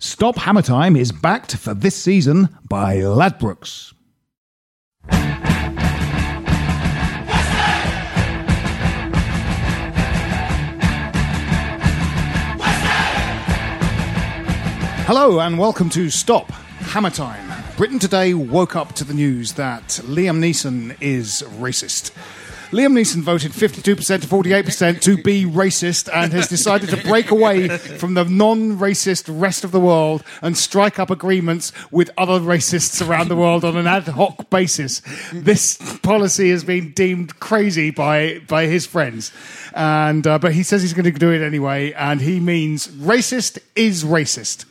Stop Hammer Time is backed for this season by Ladbrokes. Hello and welcome to Stop Hammer Time. Britain today woke up to the news that Liam Neeson is racist. Liam Neeson voted 52% to 48% to be racist and has decided to break away from the non racist rest of the world and strike up agreements with other racists around the world on an ad hoc basis. This policy has been deemed crazy by, by his friends. And, uh, but he says he's going to do it anyway, and he means racist is racist.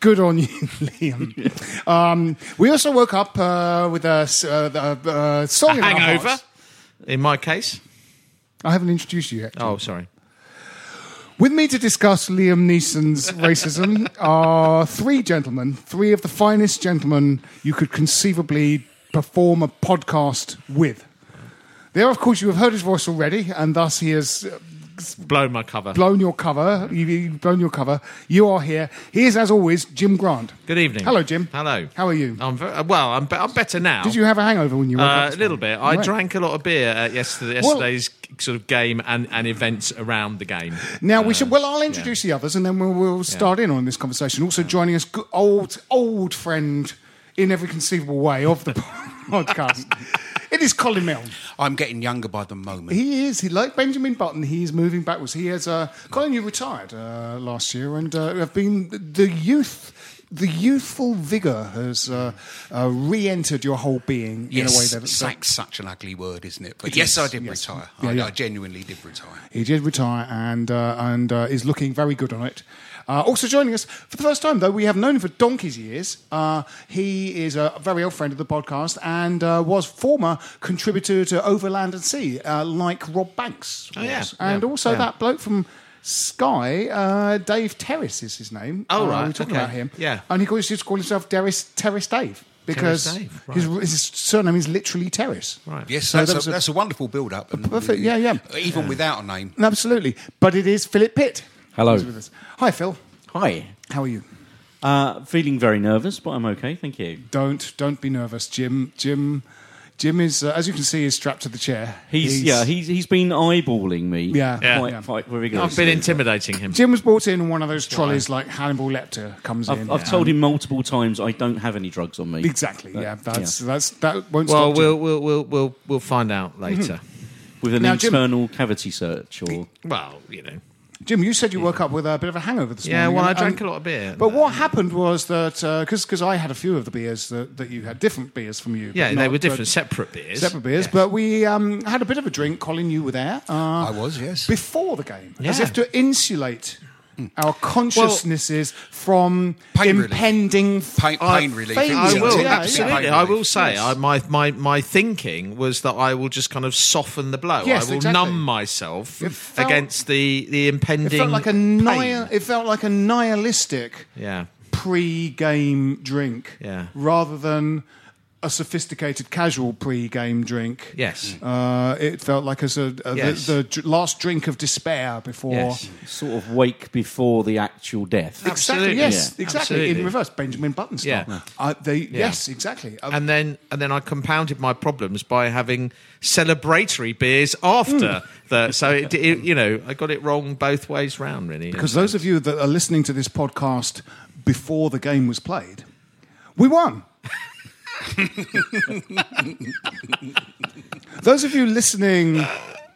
Good on you, Liam. Um, we also woke up uh, with a, uh, uh, uh, song in our hangover. hearts. In my case. I haven't introduced you yet. Oh, sorry. With me to discuss Liam Neeson's racism are three gentlemen, three of the finest gentlemen you could conceivably perform a podcast with. There, of course, you have heard his voice already, and thus he has uh, Blown my cover. blown your cover. You've blown your cover. You are here. He is, as always, Jim Grant. Good evening. Hello, Jim. Hello. How are you? I'm very, uh, well. I'm, be- I'm better now. Did you have a hangover when you woke Uh, up? a little bit. I Right. drank a lot of beer at yesterday, Well- yesterday's sort of game and, and events around the game. Now we Uh, should. Well, I'll introduce the others, and then we'll, we'll start in on this conversation. Also joining us, good, old old friend in every conceivable way of the podcast. It is Colin Milne. I'm getting younger by the moment. He is. He like Benjamin Button. He is moving backwards. He has. Uh, Colin, you retired uh, last year, and uh, have been the youth. The youthful vigour has uh, uh, re-entered your whole being yes, in a way that sack's such an ugly word, isn't it? But It yes, is, I did yes. retire. Yeah, I, yeah. I genuinely did retire. He did retire and uh, and uh, is looking very good on it. Uh, also joining us for the first time, though, we have known him for donkey's years. Uh, he is a very old friend of the podcast and uh, was former contributor to Overland and Sea, uh, like Rob Banks. Oh, yeah. And Yeah, also yeah. that bloke from Sky, uh, Dave Terrace is his name. Oh, Uh, right, We were talking okay. about him. Yeah. And he calls, used to call himself Terrace, Terrace Dave. Because Dave, right. his, his surname is literally Terrace. Right. Yes, So that's, that a, a- that's a wonderful build-up. and- perfect- yeah, yeah. Even without a name. Absolutely. But it is Phillip Pit. Hello. who's with us. Hi, Phil. Hi. How are you? Uh, feeling very nervous, but I'm okay. Thank you. Don't don't be nervous, Jim. Jim, Jim is uh, as you can see is strapped to the chair. He's, yeah. He's he's been eyeballing me. Yeah. Yeah. Quite, Yeah. quite I've been intimidating him. Jim was brought in on one of those trolleys like Hannibal Lecter comes in. I've, I've told him multiple times I don't have any drugs on me. exactly. But, yeah, that's that's that won't Well, stop. Jim. we'll, we'll we'll we'll we'll find out later. with an Now, Jim- internal cavity search or Well, you know. Jim, you said you woke up with a bit of a hangover this Yeah. morning. Yeah, well, I drank and- a lot of beer. But what happened was that because because I had a few of the beers that, that you had different beers from you. Yeah, but they were different, separate beers. Separate beers, Yes. but we um, had a bit of a drink. Colin, you were there. Uh, I was, yes. before the game, as if to insulate Mm. our consciousnesses from Pain relief. impending Pain, I- pain uh, relief. I will Yeah, yeah. absolutely. pain I will say, Yes. I, my my my thinking was that I will just kind of soften the blow. Yes, I will exactly. numb myself felt- against the the It impending. felt like a pain. nihil- It felt like a nihilistic Yeah. pre-game drink, Yeah. rather than a sophisticated casual pre-game drink. Yes. Uh, it felt like as a, a Yes. the, the last drink of despair before. Yes. Sort of wake before the actual death. Exactly. Absolutely. Yes. Yeah. Exactly. In reverse, Benjamin Button style. Yeah. Uh, they, Yes. Exactly. Uh, and then and then I compounded my problems by having celebratory beers after the. So it, it, you know, I got it wrong both ways round, really. because those of you that are listening to this podcast before the game was played, we won. those of you listening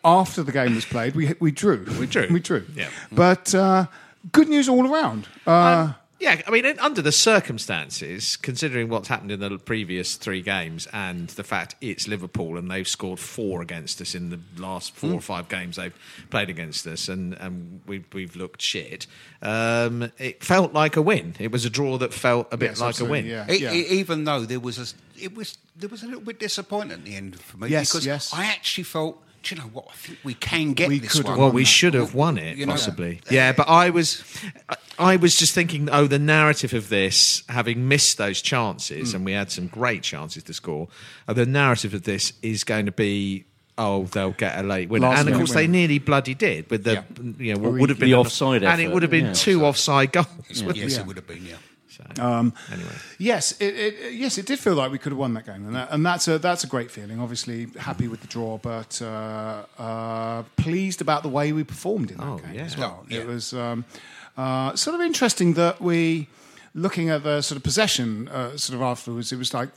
after the game was played, we we drew. We drew. We drew. Yeah. But uh, good news all around. Uh, Yeah, I mean, under the circumstances, considering what's happened in the previous three games and the fact it's Liverpool and they've scored four against us in the last four or five games they've played against us and, and we've, we've looked shit, um, it felt like a win. It was a draw that felt a bit Yes, like a win. yeah. E- e- even though there was a, it was there was a little bit disappointing at the end for me Yes, because yes. I actually felt, do you know what? I think we can get We this could one. Well, we should have won it, You know- possibly. Yeah, but I was, I was just thinking, oh, the narrative of this, having missed those chances, Mm. and we had some great chances to score. Uh, the narrative of this is going to be, oh, they'll get a late winner, Last and of minute course they nearly bloody did with the, you know, what would have been the an- offside and it would have been yeah. two offside goals. Yes, yes, Yeah. it would have been. Yeah. It? anyway, Yes, it, it, yes, it did feel like we could have won that game, and, that, and that's a that's a great feeling. Obviously, happy with the draw, but uh, uh, pleased about the way we performed in that Oh, game yeah. as well. Yeah. It was um, uh, sort of interesting that we. Looking at the sort of possession, uh, sort of afterwards, it was like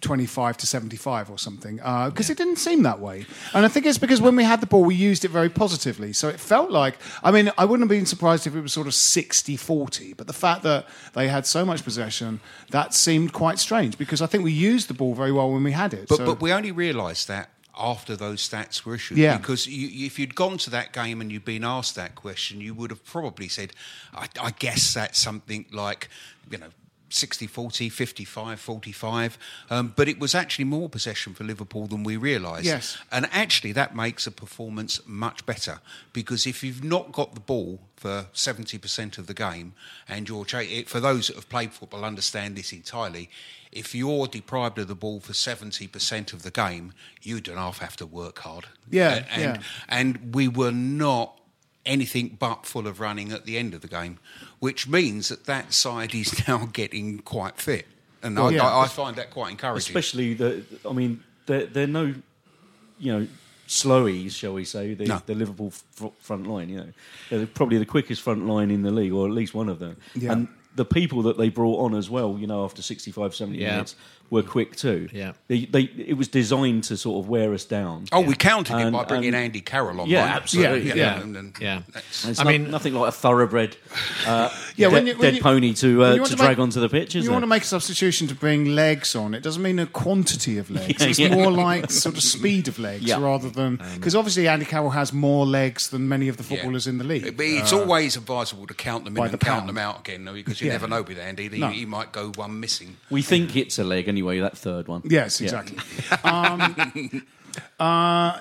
twenty-five to seventy-five or something, because it didn't seem that way. And I think it's because when we had the ball, we used it very positively. So it felt like, I mean, I wouldn't have been surprised if it was sort of 60-40, but the fact that they had so much possession, that seemed quite strange because I think we used the ball very well when we had it. But so- but we only realised that after those stats were issued. Yeah. Because you, if you'd gone to that game and you'd been asked that question, you would have probably said, I, I guess that's something like, you know. 60 40, 55 45. Um, but it was actually more possession for Liverpool than we realised. Yes. And actually, that makes a performance much better because if you've not got the ball for 70% of the game, and you're, for those that have played football, understand this entirely. If you're deprived of the ball for 70% of the game, you don't half have to work hard. Yeah, and, yeah. and we were not anything but full of running at the end of the game, which means that that side is now getting quite fit. And I, yeah. I, I find that quite encouraging. Especially the, I mean, they're, they're no, you know, slowies, shall we say, the, No. the Liverpool fr- front line. You know, they're probably the quickest front line in the league, or at least one of them. Yeah. And the people that they brought on as well, you know, after 65, 70 Yeah. minutes, were quick too. Yeah. they, they, it was designed to sort of wear us down. Oh, we countered it by bringing and- Andy Carroll on. Yeah, absolutely, Yeah, yeah. and- and Yeah. that's- It's I no- mean- nothing like a thoroughbred, uh, Yeah, dead, when you- when dead you- pony to uh, you to want drag make- onto the pitch. Is you it? want to make a substitution to bring legs on. It doesn't mean a quantity of legs. Yeah, it's yeah. more like sort of speed of legs Yeah. rather than because obviously Andy Carroll has more legs than many of the yeah. footballers in the league. But it's always advisable to count them by in the and count pound. them out again, though, because you Yeah. never know with Andy. He, No. he might go one missing. We think it's a leg anyway. That third one. Yes, exactly. um, uh,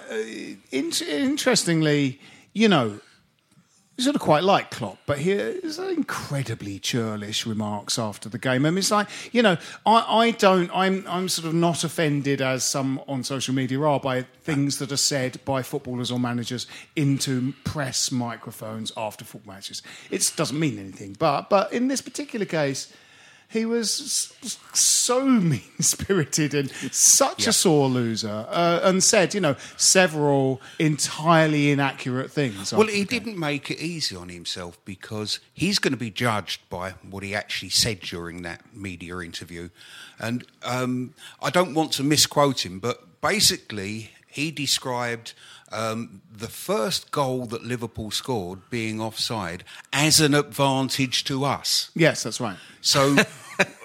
in- interestingly, you know, sort of quite like Klopp, but here's incredibly churlish remarks after the game. I mean, it's like you know, I, I don't, I'm, I'm sort of not offended as some on social media are by things that are said by footballers or managers into press microphones after football matches. It doesn't mean anything, but but in this particular case. He was so mean spirited and such a sore loser, uh, and said, you know, several entirely inaccurate things. Well, he didn't make it easy on himself because he's going to be judged by what he actually said during that media interview. And um, I don't want to misquote him, but basically, he described um, the first goal that Liverpool scored being offside as an advantage to us. Yes, that's right. So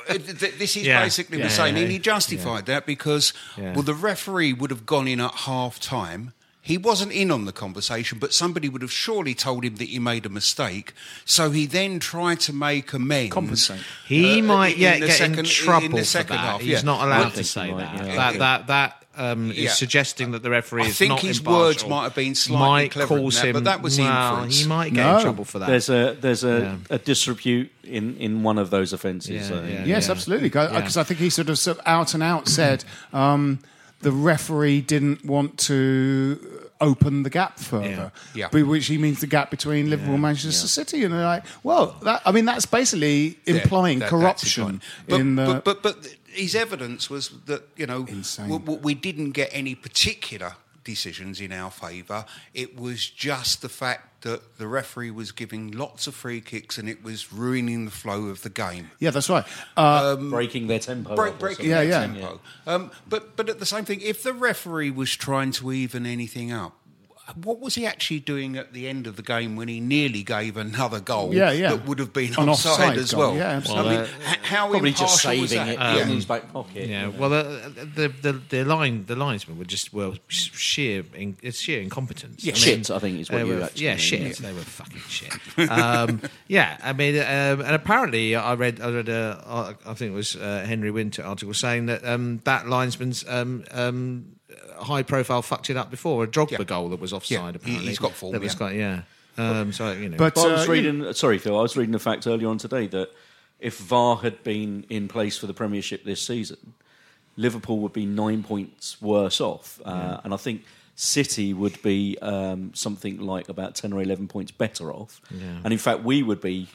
this is Yeah. basically Yeah, the same, yeah, and he justified that because Yeah. well, the referee would have gone in at half time. He wasn't in on the conversation, but somebody would have surely told him that he made a mistake. So he then tried to make amends. Compensate. He Uh, might in yeah the get second- in trouble in the for that. half, He's yeah. not allowed Well, to say that. yeah. That that that um, Yeah. is suggesting that the referee is. I is think not his impartial words might have been slightly might cleverer than cause that, but that was the well, inference. He might get No. in trouble for that. There's a there's a, a disrepute in, in one of those offences. Yeah, yeah. Yes, absolutely. Because I think he sort of, sort of out and out said um, the referee didn't want to open the gap further. Yeah. By which he means the gap between Liverpool and Manchester City. And they're like, well, that, I mean, that's basically Yeah, implying that- corruption implying. But, in the. but, but, but his evidence was that, you know, w- w- we didn't get any particular decisions in our favour. It was just the fact that the referee was giving lots of free kicks and it was ruining the flow of the game. yeah, that's right. Uh, breaking their tempo. Break, breaking. Yeah, their yeah. tempo. Um, but but at the same thing, if the referee was trying to even anything up, what was he actually doing at the end of the game when he nearly gave another goal Yeah, yeah. that would have been An offside, offside as goal, well? yeah, absolutely. I mean, h- how Probably just impartial was saving that? it Yeah. in his back pocket. Yeah, well, the the the, the line the linesmen were just well sheer in, it's sheer incompetence. Yeah, shit, I think is what they you were- actually yeah mean, shit. yeah. They were fucking shit. um, yeah, I mean, um, and apparently I read I read a I think it was uh, Henry Winter article saying that um, that linesman's um, um, high profile fucked it up before a Drogba Yeah. goal that was offside. Yeah, apparently he's got form, That was yeah. quite yeah. Um, so you know, But- But I was Uh, reading. Sorry, Phil. I was reading the fact earlier on today that if VAR had been in place for the Premiership this season, Liverpool would be nine points worse off, uh, and I think City would be um, something like about ten or eleven points better off. And in fact, we would be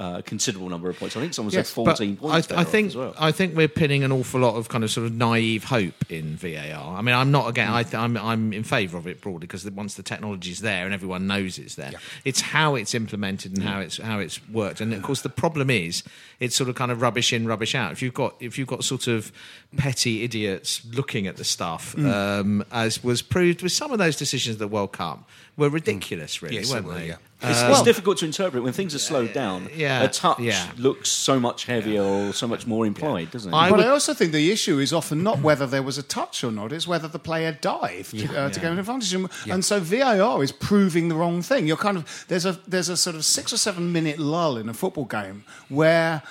uh, a considerable number of points. I think someone Yes, said But fourteen I, points. better I think as well. I think we're pinning an awful lot of kind of sort of naive hope in VAR. I mean, I'm not again. I th- I'm I'm in favour of it broadly because once the technology's there and everyone knows it's there, it's how it's implemented and how it's how it's worked. And of course, the problem is it's sort of kind of rubbish in, rubbish out. If you've got if you've got sort of petty idiots looking at the stuff, Mm. um, as was proved with some of those decisions at the World Cup, were ridiculous, really, Mm. Yes, weren't they? yeah. It's, Uh, it's difficult to interpret when things are slowed down. yeah, a touch yeah. looks so much heavier or so much more implied, doesn't it? I but would- I also think the issue is often not whether there was a touch or not; it's whether the player dived uh, to gain an advantage. And, and so VAR is proving the wrong thing. You're kind of there's a there's a sort of six or seven minute lull in a football game where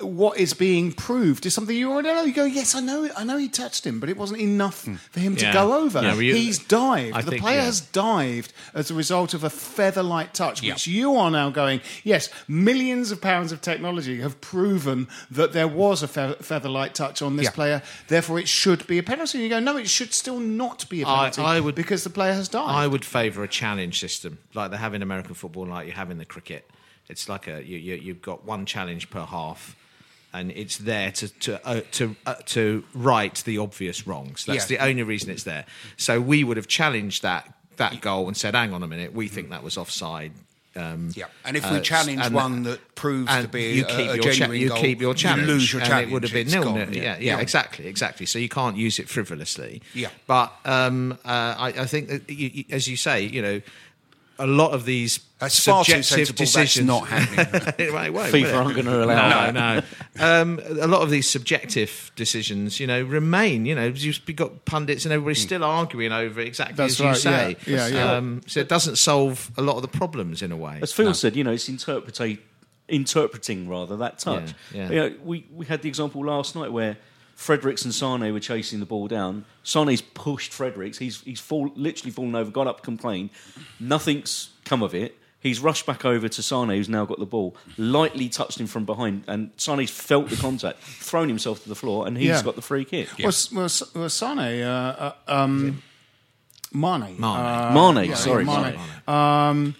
what is being proved is something you already know. You go, yes, I know, I know he touched him, but it wasn't enough hmm. for him to go over. Yeah, you- He's dived. I the think, player yeah. has dived as a result of a feather-light touch, Yeah. which you are now going, yes, millions of pounds of technology have proven that there was a fe- feather-light touch on this Yeah. player, therefore it should be a penalty. And you go, no, it should still not be a penalty I would- because the player has dived. I would favour a challenge system like they have in American football, like you have in the cricket. It's like a you, you, you've got one challenge per half, and it's there to to uh, to uh, to right the obvious wrongs. That's Yeah. the only reason it's there. So we would have challenged that that goal and said, "Hang on a minute, we think that was offside." Um, Yeah, and if we uh, challenge and- one that proves to be you keep a your cha- you goal, keep your challenge, you lose your and challenge. it would have been it's nil. gone. nil. Yeah, yeah, exactly, exactly. So you can't use it frivolously. Yeah. but um, uh, I, I think that you- as you say, you know, a lot of these That's far too subjective sensible. That's decisions not happening. Right, it won't, FIFA it? aren't going to allow no, no. Um, a lot of these subjective decisions, you know, remain. You know, you've got pundits and everybody's still arguing over it exactly That's as you say. yeah, yeah, yeah. Um, so it doesn't solve a lot of the problems in a way. As Phil said, you know, it's interpretate, interpreting rather that touch. Yeah, yeah. You know, we we had the example last night where Fredericks and Sane were chasing the ball down. Sane's pushed Fredericks. He's he's fall, literally fallen over, got up, complained. Nothing's come of it. He's rushed back over to Sane, who's now got the ball, lightly touched him from behind, and Sane's felt the contact, thrown himself to the floor, and he's Yeah. got the free kick. Well, S- well, S- well, Sane, uh, uh, um, Mane, Mane. uh, Mane, yeah, sorry, Mane, um,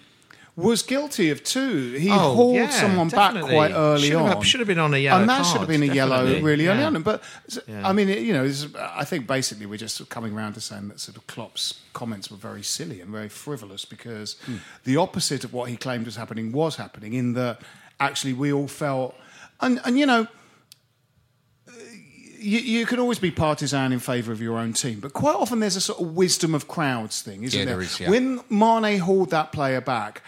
was guilty of two. He Oh, hauled yeah, someone definitely. back quite early Should have- on. should have been on a yellow and that card, should have been a yellow definitely, really early yeah. on. But I mean, it, you know, I think basically we're just coming around to saying that sort of Klopp's comments were very silly and very frivolous because hmm. the opposite of what he claimed was happening was happening. In that actually we all felt, and and you know you, you can always be partisan in favour of your own team, but quite often there's a sort of wisdom of crowds thing, isn't Yeah, there? there is, yeah. When Mane hauled that player back,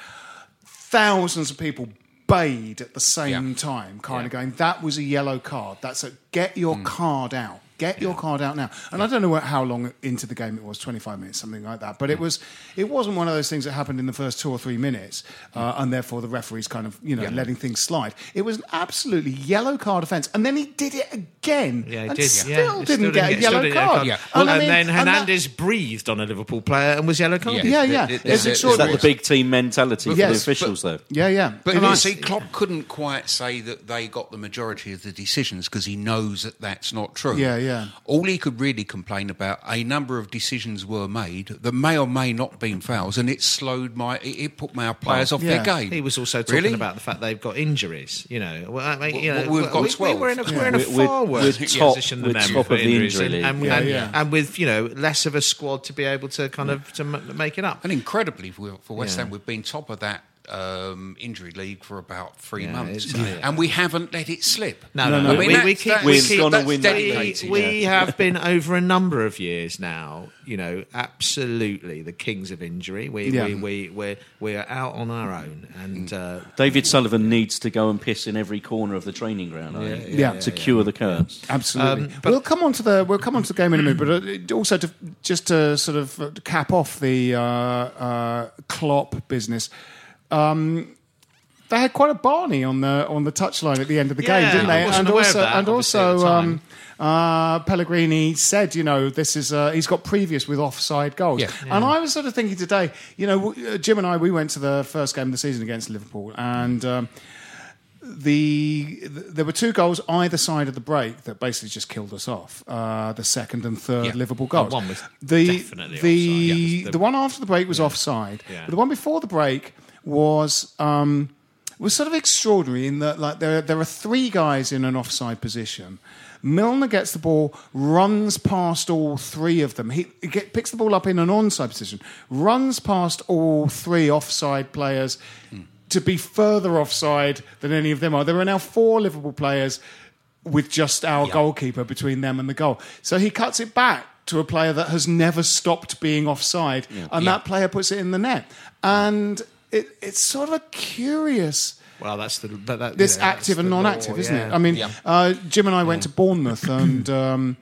thousands of people bayed at the same Yeah. time, kind of going, "That was a yellow card. That's a get your Mm. card out." Get your card out now. And I don't know what, how long into the game it was, 25 minutes, something like that. But it was, it wasn't one of those things that happened in the first two or three minutes, uh, and therefore the referee's kind of, you know, letting things slide. It was an absolutely yellow card offence, and then he did it again, Yeah, he and did. still yeah. didn't Still get a yellow didn't get card. Yeah. Well, I and, mean, then and that- Hernandez breathed on a Liverpool player and was yellow carded. Yeah, yeah. It- It's it's- it's. Is that the big team mentality for Yes, the officials, though? Yeah, yeah. But And I- see, Klopp couldn't quite say that they got the majority of the decisions because he knows that that's not true. Yeah, yeah. All he could really complain about, a number of decisions were made that may or may not have been fouls, and it slowed my, it, it put my players off yeah. their game. He was also talking Really? about the fact they've got injuries. You know, well, I mean, you Well, know, we've got we, twelve. We're in a, we're in a We're- far we're- worse we're top- position than we're them top for of the injuries, injury and, league. and, Yeah, and, yeah. and with you know less of a squad to be able to kind of to m- make it up. And incredibly, for for West Yeah. Ham, we've been top of that um, injury league for about three Yeah, months, yeah. and we haven't let it slip. No, No, no, no, we, I mean, we that's- keep, that's- we keep gonna win that we, we have been over a number of years now, you know, absolutely the kings of injury. We Yeah. we we we're, we're out on our own, and uh, David Sullivan needs to go and piss in every corner of the training ground, I think, yeah, yeah, to cure the curse. Absolutely. Um, but- we'll come on to the we'll come on to the game in a minute, but uh, also to just to sort of uh, cap off the uh, uh, Klopp business. Um, they had quite a Barney on the on the touchline at the end of the Yeah, game, didn't they? and also that, and also um, uh, Pellegrini said, you know, this is uh, he's got previous with offside goals. Yeah. And I was sort of thinking today, you know, uh, Jim and I we went to the first game of the season against Liverpool, and. Um, the th- there were two goals either side of the break that basically just killed us off. Uh, the second and third Yeah. Liverpool goals. one was the definitely the, offside. Yeah, the the- one after the break was offside. Yeah. But the one before the break was um, was sort of extraordinary in that like there there are three guys in an offside position. Milner gets the ball, runs past all three of them. He, get, picks the ball up in an onside position, runs past all three offside players to be further offside than any of them are. There are now four Liverpool players with just our goalkeeper between them and the goal. So he cuts it back to a player that has never stopped being offside, and that player puts it in the net. And it, it's sort of a curious well, that's the that, that, this you know, that's active and law, non-active, isn't yeah. it? I mean, Yeah. uh, Jim and I went to Bournemouth, and um,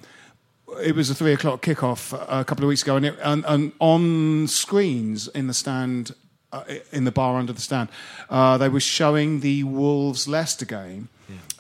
it was a three o'clock kickoff a couple of weeks ago, and, it, and, and on screens in the stand, uh, in the bar under the stand, uh, they were showing the Wolves Leicester game.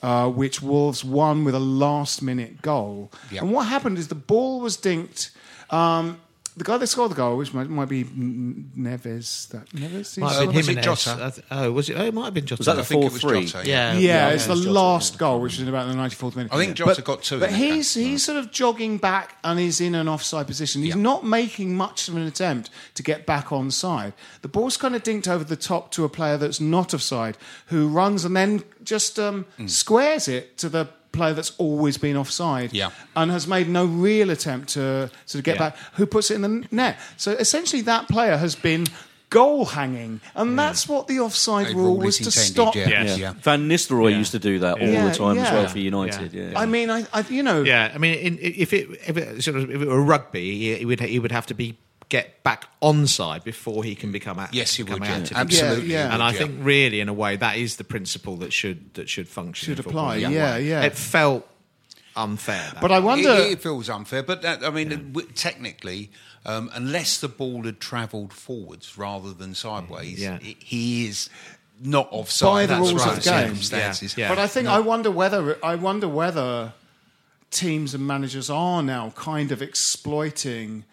Uh, which Wolves won with a last-minute goal, Yeah. and what happened is the ball was dinked. Um, the guy that scored the goal, which might, might be N- Neves, that Neves, Might have been was it Jimenez. Jota? I th- Oh, was it? Oh, it might have been Jota. Was that the I think it was 4-3? Jota, Yeah, Yeah, it's the it's Jota, last goal, which is in about the 94th minute. I think Jota but, got two But in the he's he's sort of jogging back and he's in an offside position. He's Yeah. not making much of an attempt to get back on side. The ball's kind of dinked over the top to a player that's not offside, who runs and then just um, Mm. squares it to the player that's always been offside Yeah. and has made no real attempt to sort of get Yeah. back, who puts it in the net. So essentially, that player has been goal hanging, and that's what the offside A rule rule was to stop. yeah. Yes. Yeah. Yeah. Van Nistelrooy Yeah. used to do that all Yeah, the time as yeah. well for United. Yeah. Yeah. I mean, I, I you know, Yeah, I mean, in, if it if it sort of if it were rugby, he would he would have to be get back onside before he can become active. Yes, he would. Yeah. Absolutely. Yeah, yeah. And I think really, in a way, that is the principle that should that should function. Should apply, yeah, way. yeah. It felt unfair. that But I wonder. It, it feels unfair, but that, I mean, w technically, um, unless the ball had travelled forwards rather than sideways, Yeah. i he is not offside. By the That's rules right. of the game. circumstances. Yeah. But I think I wonder whether I wonder whether teams and managers are now kind of exploiting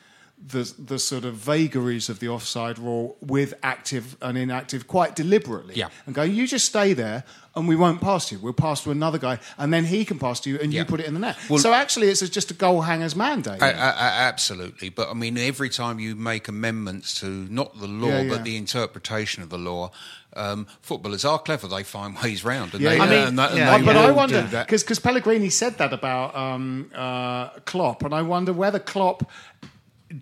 the the sort of vagaries of the offside rule with active and inactive quite deliberately. Yeah. And go, you just stay there and we won't pass you. We'll pass to another guy and then he can pass to you and you put it in the net. Well- so actually it's just a goal hanger's mandate. A- a- a- absolutely, but I mean, every time you make amendments to not the law Yeah, yeah. but the interpretation of the law, um, footballers are clever. They find ways round, and Yeah, they, yeah. I mean, and that- and they but I wonder that. because Pellegrini said that about um, uh, Klopp, and I wonder whether Klopp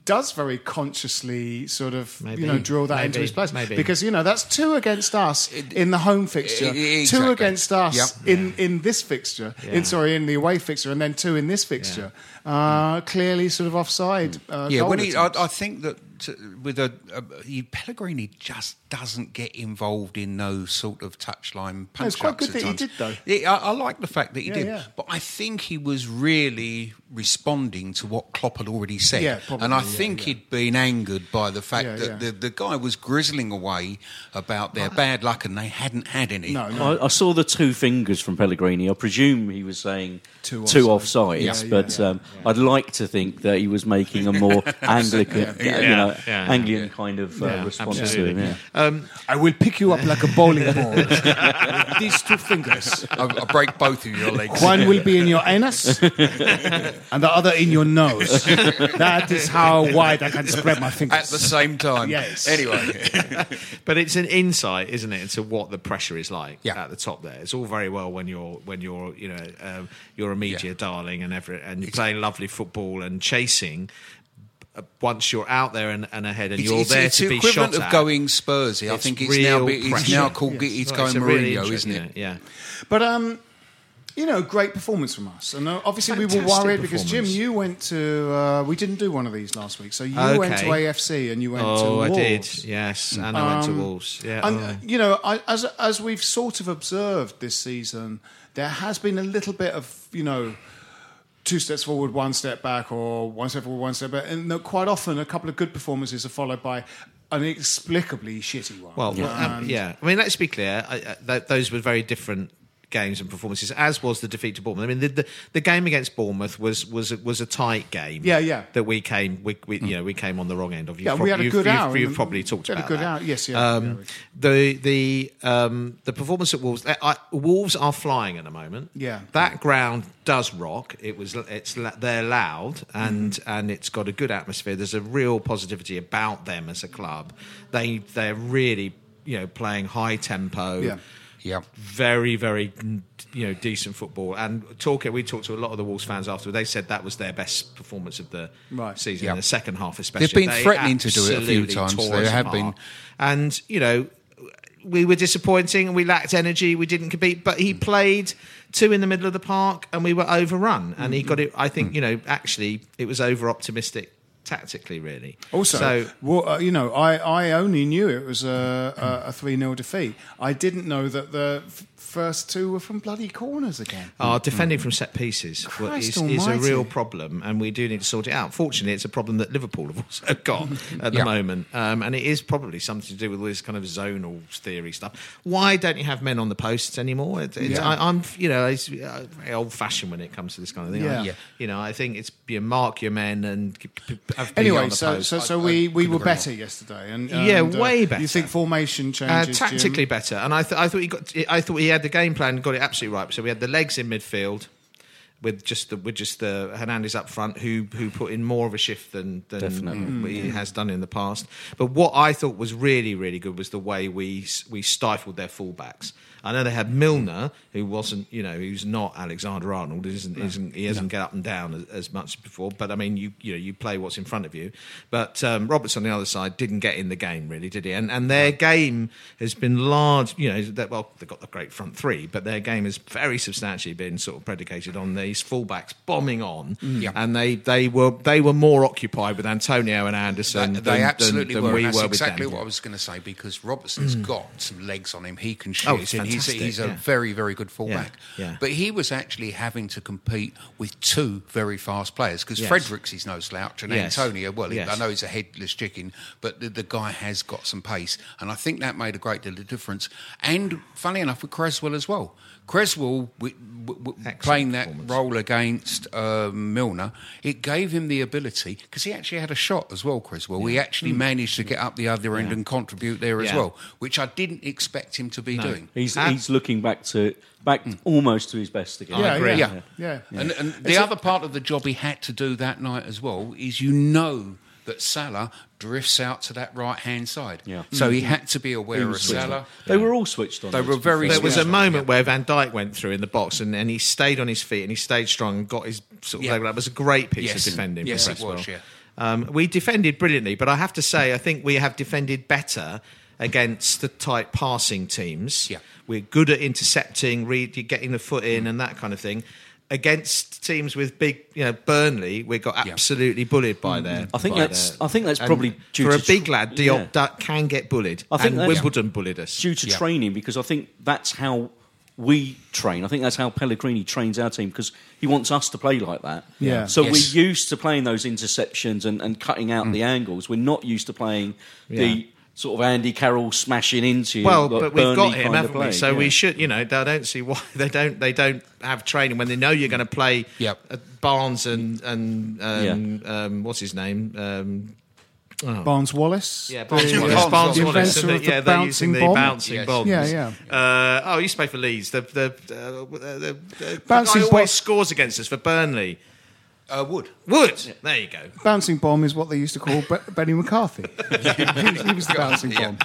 does very consciously sort of Maybe. you know drill that into his place Maybe. because you know that's two against us in the home fixture, I- two against us Yep. in in this fixture, in sorry in the away fixture, and then two in this fixture. Uh, clearly, sort of offside. Uh, Yeah, when he, I. I think that to, with a, a he, Pellegrini just doesn't get involved in those sort of touchline punch it's quite good that he did, though. Yeah, I, I like the fact that he Yeah, did, yeah. but I think he was really responding to what Klopp had already said, Yeah, probably, and I yeah, think yeah. he'd been angered by the fact Yeah, that yeah. The, the guy was grizzling away about their bad luck, and they hadn't had any. No, no. I, I saw the two fingers from Pellegrini. I presume he was saying Two two, offside. offsides, Yeah, but yeah, um, I'd like to think that he was making a more Anglican, Yeah, you know, yeah, Anglian kind of uh, Yeah, response to him. Yeah. Um, I will pick you up like a bowling ball these two fingers. I, I break both of your legs. One will be in your anus, and the other in your nose. That is how wide I can spread my fingers. at the same time. Yes. Anyway, but it's an insight, isn't it, into what the pressure is like Yeah. at the top there. It's all very well when you're when you're you know um, you're a media Yeah. darling and every, and you're playing lovely football and chasing. Uh, Once you're out there and, and ahead, and it's, you're it's, there it's to the be equivalent shot of at, going Spursy. I think it's now it's now called Yes. it's going it's a really Mourinho, isn't it? Yeah. But um, you know, great performance from us, and uh, obviously we were worried because Jim, you went to. Uh, we didn't do one of these last week, so you Okay. went to AFC and you went to Oh, I did. Yes, and I went to Wolves. Yeah. And oh. you know, I, as as we've sort of observed this season, there has been a little bit of you know. Two steps forward, one step back, or one step forward, one step back. And quite often, a couple of good performances are followed by an inexplicably shitty one. Well, well, um, yeah. I mean, let's be clear. I, I, th- those were very different games and performances, as was the defeat to Bournemouth. I mean, the, the, the game against Bournemouth was was a- was a tight game. Yeah, yeah. That we came, we, we you know, we came on the wrong end of. You've Yeah, we had a you've- good you've, hour. You've, probably talked we had about a good that. hour. Yes, yeah. Um, yeah. the the um, the performance at Wolves. I, Wolves are flying at the moment. Yeah. that ground does rock. It was it's they're loud and Mm-hmm. and it's got a good atmosphere. There's a real positivity about them as a club. They they're really you know playing high tempo. Yeah. Yeah. Very, very, you know, decent football. And talking, we talked to a lot of the Wolves fans after. They said that was their best performance of the Right. season, Yeah. in the second half, especially. They've been They threatening to do it a few times. They have apart. been. And you know, we were disappointing and we lacked energy. We didn't compete, but he played two in the middle of the park and we were overrun. And Hmm. he got it. I think you know, actually, it was over optimistic tactically, really. Also, so well, uh, you know, I, I only knew it was a, a, a 3 0 defeat. I didn't know that the first two were from bloody corners again. Our defending from set pieces is, is a real problem, and we do need to sort it out. Fortunately, it's a problem that Liverpool have also got at the Yeah. moment, moment, um, and it is probably something to do with all this kind of zonal theory stuff. Why don't you have men on the posts anymore? It, it's, Yeah. I, I'm, you know, it's uh, old-fashioned when it comes to this kind of thing. Yeah. I- Yeah. You know, I think it's you mark your men and p- p- have Anyway, on the so post. so, so I- I we, we were agree better yesterday, and, Yeah, and, uh, way better. You think formation Uh, changes? Jim? tactically better, and I, th- I thought he got. I thought he had the game plan, got it absolutely right. So we had the legs in midfield, with just the with just the Hernandez up front, who who put in more of a shift than than Definitely. he mm. has done in the past. But what I thought was really really good was the way we we stifled their fullbacks. I know they had Milner, who wasn't, you know, who's not Alexander Arnold. Isn't, isn't he? Doesn't get up and down as, as much as before. But I mean, you you know, you play what's in front of you. But um, Roberts on the other side didn't get in the game really, did he? And and their game has been large. You know, that, well, they've got the great front three, but their game has very substantially been sort of predicated on these fullbacks bombing on. Yeah. And they they were they were more occupied with Antonio and Anderson. They, than, absolutely than, than were. we that's were exactly with them. what I was going to say because Robertson's got some legs on him. He can shoot, Oh, he's he's, a yeah. very, very good fullback. yeah. But he was actually having to compete with two very fast players because Yes. Fredericks is no slouch, and Yes. Antonio, well, Yes. I know he's a headless chicken, but the, the guy has got some pace, and I think that made a great deal of difference. And funny enough, with Cresswell as well. Cresswell, w- w- w- playing that role against uh, Milner, it gave him the ability because he actually had a shot as well. Cresswell, he actually managed to get up the other end Yeah. and contribute there as Yeah. well, which I didn't expect him to be doing. He's, And- he's looking back to back almost to his best again. yeah, agree. yeah, Yeah. yeah, And, and the other part of the job he had to do that night as well is you know that Salah drifts out to that right hand side. Yeah. So he had to be aware of Salah. on. They were all switched on. They were very. There was a Yeah. moment where Van Dijk went through in the box and, and he stayed on his feet and he stayed strong and got his sort of Yeah. leg. That was a great piece Yes. of defending. Yes, it was, Cresswell. yeah. Um, we defended brilliantly, but I have to say, I think we have defended better against the tight passing teams. Yeah. We're good at intercepting, read, getting the foot in, and that kind of thing. Against teams with big, you know, Burnley, we got absolutely bullied by their. I think that's- their- I think that's probably due for to a big tr- lad. yeah. Diop that can get bullied. I think and that's- Wimbledon bullied us. due to Yeah. training because I think that's how we train. I think that's how Pellegrini trains our team because he wants us to play like that. Yeah. So Yes. we're used to playing those interceptions and, and cutting out Mm. the angles. We're not used to playing the sort of Andy Carroll smashing into you. Well, like but we've got him, haven't we? So Yeah. we should, you know, I don't see why they don't they don't have training when they know you're going to play Yep. uh, Barnes and and um, um, what's his name. Um, Barnes Wallis. yeah, Barnes Wallis. Barnes Barnes the Wallis. inventor and of the- yeah, they're using bouncing the bomb. bouncing Yes. bombs. Yeah, yeah. Uh, oh, he used to play for Leeds. The the the, the, the, the Bouncing guy bo- always scores against us for Burnley. Uh, Wood. Wood. There you go. Bouncing bomb is what they used to call Benny McCarthy. he, he was the bouncing Yeah. bomb.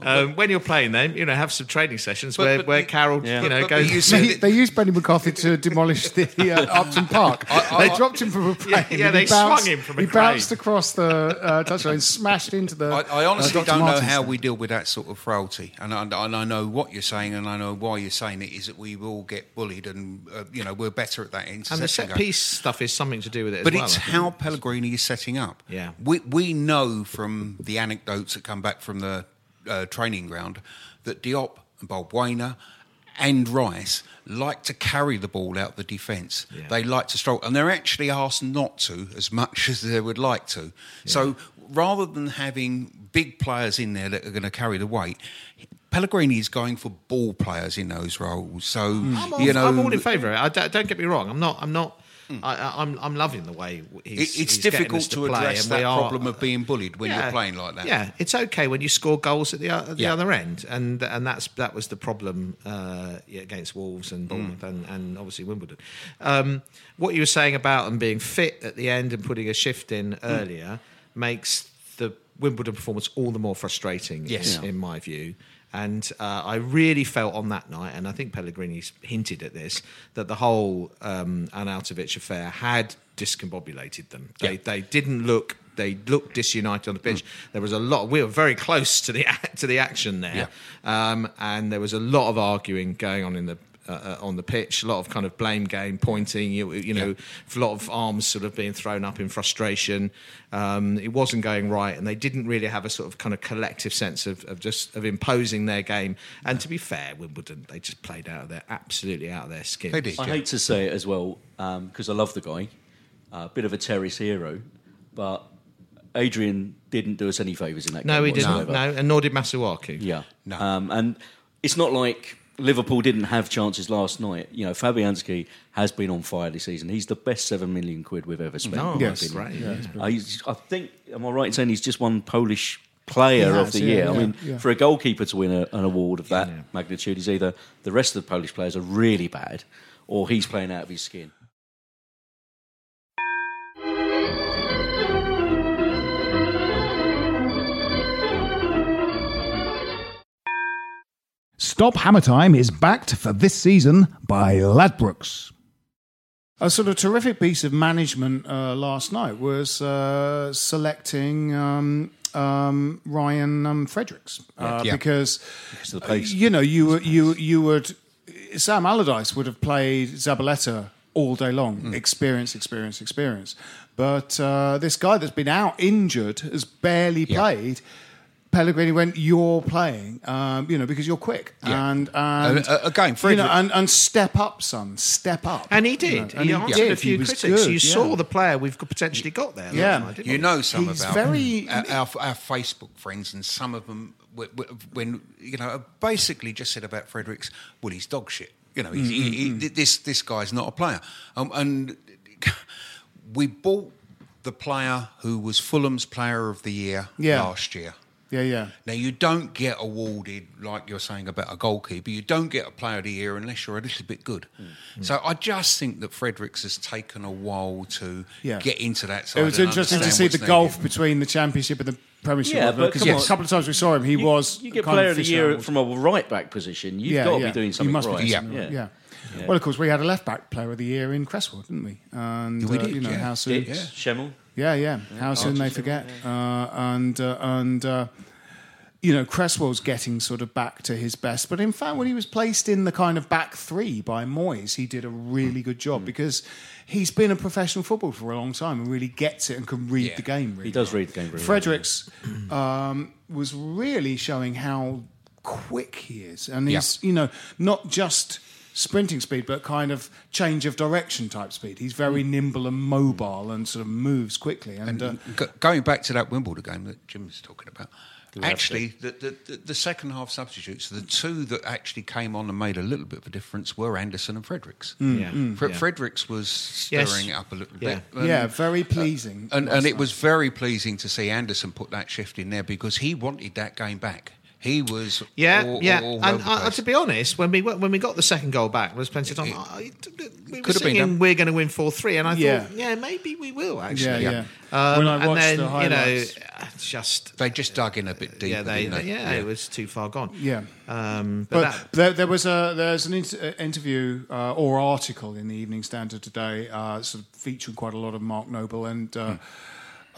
Um, when you're playing them, you know, have some training sessions But- where, but where you- Carroll, Yeah. you know, But- but goes. you They, said they used Benny McCarthy to demolish the uh, Upton Park. they dropped him from a plane. Yeah, yeah, and he they swung bounced, him from a He bounced across the uh, touchline smashed into the. I, I honestly uh, don't know how thing. we deal with that sort of frailty, and I, and I know what you're saying, and I know why you're saying it. Is that we will get bullied, and uh, you know we're better at that and the set piece stuff is something to do with it But as well. it's how Pellegrini is setting up. Yeah. we we know from the anecdotes that come back from the uh, training ground that Diop and Balbuena and Rice like to carry the ball out the defence. Yeah. They like to stroll, and they're actually asked not to as much as they would like to. So rather than having big players in there that are going to carry the weight. Pellegrini is going for ball players in those roles, so I'm all, you know I'm all in favour of it. I don't, don't get me wrong. I'm not. I'm not. I, I- I'm. I'm loving the way he's. it- it's he's difficult to play, address that are- problem of being bullied when you're playing like that. Yeah, it's okay when you score goals at the at the Yeah. other end, and and that's that was the problem uh, yeah, against Wolves and Bournemouth Mm. and, and obviously Wimbledon. Um, what you were saying about them being fit at the end and putting a shift in Mm. earlier makes the Wimbledon performance all the more frustrating. Yes. in, in my view. And uh, I really felt on that night, and I think Pellegrini's hinted at this, that the whole um, Arnautovic affair had discombobulated them. They, Yeah. they didn't look. They looked disunited on the Mm. pitch. There was a lot. We were very close to the to the action there, um, and there was a lot of arguing going on in the uh, uh, on the pitch. A lot of kind of blame game, pointing. You, you know, a lot of arms sort of being thrown up in frustration. Um, it wasn't going right, and they didn't really have a sort of kind of collective sense of, of just of imposing their game. And to be fair, Wimbledon they just played out of their absolutely out of their skin. They did. I Yeah. hate to say it as well because I love the guy, a bit of a terrace hero, but Adrian didn't do us any favours in that No, game. No, he didn't. No, and nor did Masuaku. Yeah. No. Um, and it's not like Liverpool didn't have chances last night. You know, Fabianski has been on fire this season. He's the best seven million quid we've ever spent. No, Yes. that's opinion. Yeah. Uh, I think, am I right in saying he's just won Polish Player He of the yeah, Year? I mean, yeah. for a goalkeeper to win a, an award of that magnitude, is either the rest of the Polish players are really bad, or he's playing out of his skin. Stop Hammer Time is backed for this season by Ladbrokes. A sort of terrific piece of management uh, last night was uh, selecting um, um, Ryan um, Fredericks uh, Yeah. because Because of the pace. you know you were- you you would Sam Allardyce would have played Zabaleta all day long, experience, experience, experience. But uh, this guy that's been out injured has barely Yeah. played. Pellegrini went, "You're playing, um, you know, because you're quick." Yeah. And, and Uh, again, you know, and, and step up, son, step up. And he You did. know, and he answered did. a few critics. good, you yeah. saw the player we've potentially got there. last Yeah. night, You you? know some He's about very- our, our, our Facebook friends, and some of them, w- w- when you know, basically just said about Fredericks, well, he's dog shit. You know, he's, he, he, this this guy's not a player. Um, and we bought the player who was Fulham's Player of the Year Yeah. last year. Yeah, yeah. Now you don't get awarded like you're saying about a goalkeeper. You don't get a Player of the Year unless you're a little bit good. Mm. So I just think that Fredericks has taken a while to Yeah. get into that side. It was interesting to see the needed. gulf between the Championship and the Premiership. Yeah, but because come a couple of times we saw him, he You- was You get kind Player of of the Year out. from a right back position. You've got to be doing something you must right. Be doing Yeah. something right, Yeah. yeah. Well, of course, we had a left back player of the year in Cresswell, didn't we? And We uh, did, you know yeah. how soon? It's Schemmel. Yeah, yeah. How soon they forget? Uh, and uh, and uh, you know, Cresswell's getting sort of back to his best. But in fact, when he was placed in the kind of back three by Moyes, he did a really good Mm. job because he's been a professional footballer for a long time and really gets it and can read Yeah. the game. Really He does read the game well. Fredericks um, was really showing how quick he is, and he's you know not just sprinting speed, but kind of change of direction type speed. He's very Mm. nimble and mobile and sort of moves quickly. And, uh, Go- going back to that Wimbledon game that Jim was talking about, actually, the, the, the, the second half substitutes, the two that actually came on and made a little bit of a difference were Anderson and Fredericks. Yeah. Fre- Yeah. Fredericks was Yes. stirring it up a little Yeah. bit. Mm. yeah, very pleasing. And, and it was very pleasing to see Anderson put that shift in there because he wanted that game back. He was Yeah, all, yeah. all and uh, to be honest, when we when we got the second goal back, there was plenty of time. I- we were could have been singing, done. "We're going to win four 3 and I Yeah. thought, yeah, maybe we will actually. Yeah, yeah. Um, When I and watched then the you know, just they just dug in a bit deeper. yeah, they, didn't they? yeah, it was too far gone. Yeah. Um, but, But that, there, there was a there's an inter- uh, interview uh, or article in the Evening Standard today, uh, sort of featuring quite a lot of Mark Noble, and uh,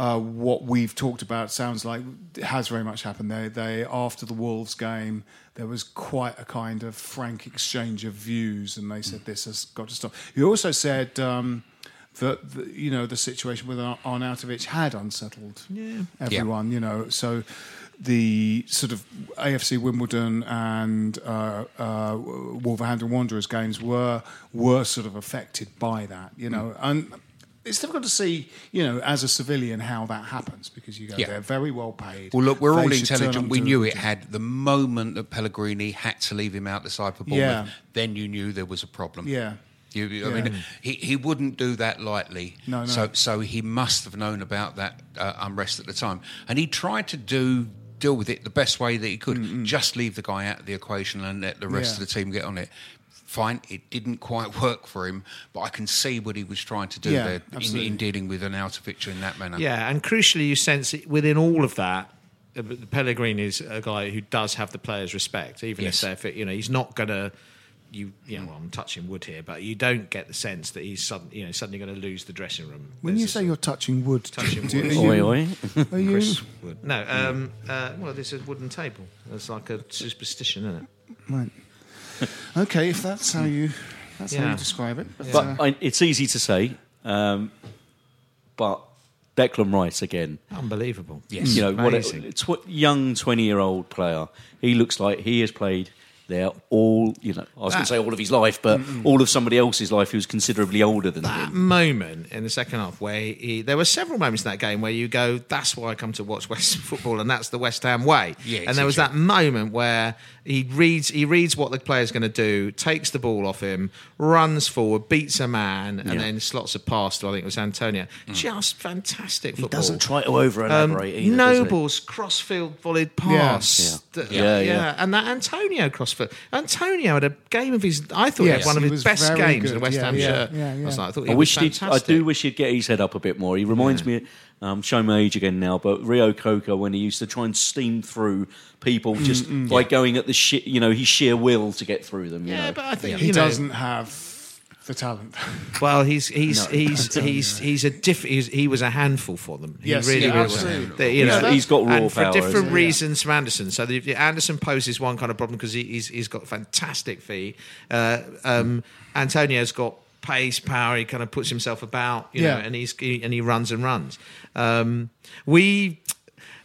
uh, what we've talked about sounds like it has very much happened. They, they after the Wolves game, there was quite a kind of frank exchange of views, and they said this has got to stop. He also said. Um, that the, you know the situation with Ar- Arnautovic had unsettled everyone. You know, so the sort of AFC Wimbledon and uh, uh, Wolverhampton Wanderers games were were sort of affected by that. You know, and it's difficult to see, you know, as a civilian how that happens because you go Yeah. they're very well paid. Well, look, we're They all should turn up intelligent. We knew it had the moment that Pellegrini had to leave him out the side for Bournemouth. Yeah. Then you knew there was a problem. Yeah. You, I Yeah. mean, he, he wouldn't do that lightly. No, no. So, so he must have known about that uh, unrest at the time, and he tried to do deal with it the best way that he could. Just leave the guy out of the equation and let the rest Yeah. of the team get on it. Fine, it didn't quite work for him, but I can see what he was trying to do Yeah, there in, in dealing with Arnautovic in that manner. yeah, and crucially, you sense it within all of that. uh, Pellegrini is a guy who does have the players' respect, even Yes. if they're fit. You know, he's not going to. You, you know, well, I'm touching wood here, but you don't get the sense that he's sudden, you know, suddenly going to lose the dressing room. When There's you say you're touching wood, Touching wood. are you- Oi, oi. are you- Chris wood. No, um, uh, well, this is a wooden table. It's like a superstition, isn't it? Right. Okay, if that's how you that's how Yeah. you describe it. But, But uh, I, it's easy to say, um, but Declan Rice again. Unbelievable. Yes. you know, what a, Amazing. tw- young twenty-year-old player. He looks like he has played there all. You know, I was going to say all of his life, but all of somebody else's life who's considerably older than that him. moment in the second half where he, there were several moments in that game where you go, that's why I come to watch West football, and that's the West Ham way. Yeah, and there was that moment where he reads he reads what the player's going to do, takes the ball off him, runs forward, beats a man, and Yeah. then slots a pass to I think it was Antonio. Just fantastic He doesn't try to over Um, elaborate either. does he? Noble's crossfield volleyed pass. Yeah. Th- Yeah, yeah. And that Antonio crossfield. Antonio had a game of his. I thought he Yes, had one of his best very games in good. a West Yeah, Ham yeah, shirt. yeah, yeah. last night. I thought he I was wish he'd, I do wish he'd get his head up a bit more. He reminds me, um, showing my age again now, but Rio Coco when he used to try and steam through people just by going at the shi you know, his sheer will to get through them. You Yeah, know. but I think he you know, doesn't have the talent. Well, he's he's he's he's he's a diff. He's, he was a handful for them. He Yes, really, yeah, really was. absolutely. They- you He's- know, he's got raw and for different hasn't he? reasons from Anderson. So the, Anderson poses one kind of problem because he, he's he's got fantastic feet. Uh, um, Antonio's got pace, power. He kind of puts himself about, you Yeah. know, and he's he, and he runs and runs. Um, we.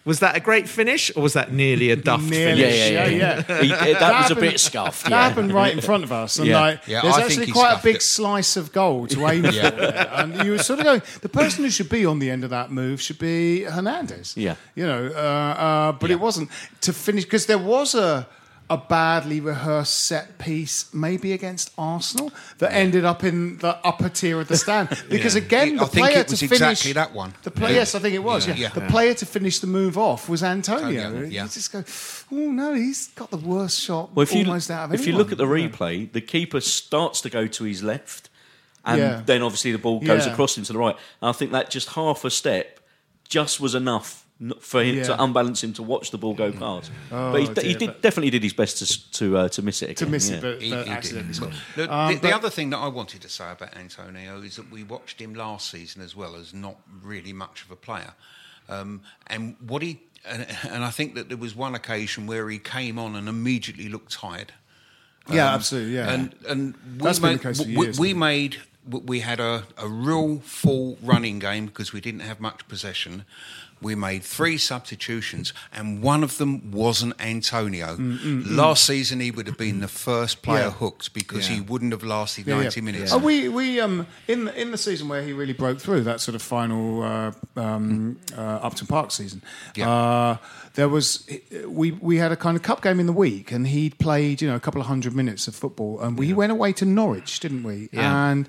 Was that a great finish, or was that nearly a duffed Nearly. finish? yeah, yeah, Yeah, yeah. He- that, was a bit scuffed. That Yeah. happened right in front of us, and Yeah. like Yeah, there's I actually quite a big it. slice of goal to aim for. there. And you were sort of going, the person who should be on the end of that move should be Hernandez. Yeah. you know, uh, uh, but it wasn't to finish because there was a. A badly rehearsed set piece, maybe against Arsenal, that ended up in the upper tier of the stand. Because again, I the think player it was to finish exactly that one. The play, yes, I think it was. Yeah, Yeah. the player to finish the move off was Antonio. Antonio, yeah. You just go, oh no, he's got the worst shot Well, if you, almost out of if you look at the replay, the keeper starts to go to his left, and Yeah. then obviously the ball goes Yeah. across him to the right. And I think that just half a step just was enough n- for him Yeah. to unbalance him to watch the ball go past. Oh, but he, dear, he did, but- definitely did his best to to uh, to miss it again. to miss yeah. it, but, He- but he accidentally scored. The, Um, the, the other thing that I wanted to say about Antonio is that we watched him last season as well as not really much of a player. Um, and what he and, and I think that there was one occasion where he came on and immediately looked tired. Yeah, absolutely. Yeah, And and we That's been made, the case for we, years, we hasn't made we had a, a real full running game because we didn't have much possession. We made three substitutions, and one of them wasn't Antonio. Last season, he would have been the first player Mm, Yeah. hooked because Yeah. he wouldn't have lasted Yeah, ninety minutes. Oh, we we um in the, in the season where he really broke through that sort of final uh, um, uh, Upton Park season. Uh, there was we we had a kind of cup game in the week, and he'd played you know a couple of hundred minutes of football, and we went away to Norwich, didn't we? Yeah. And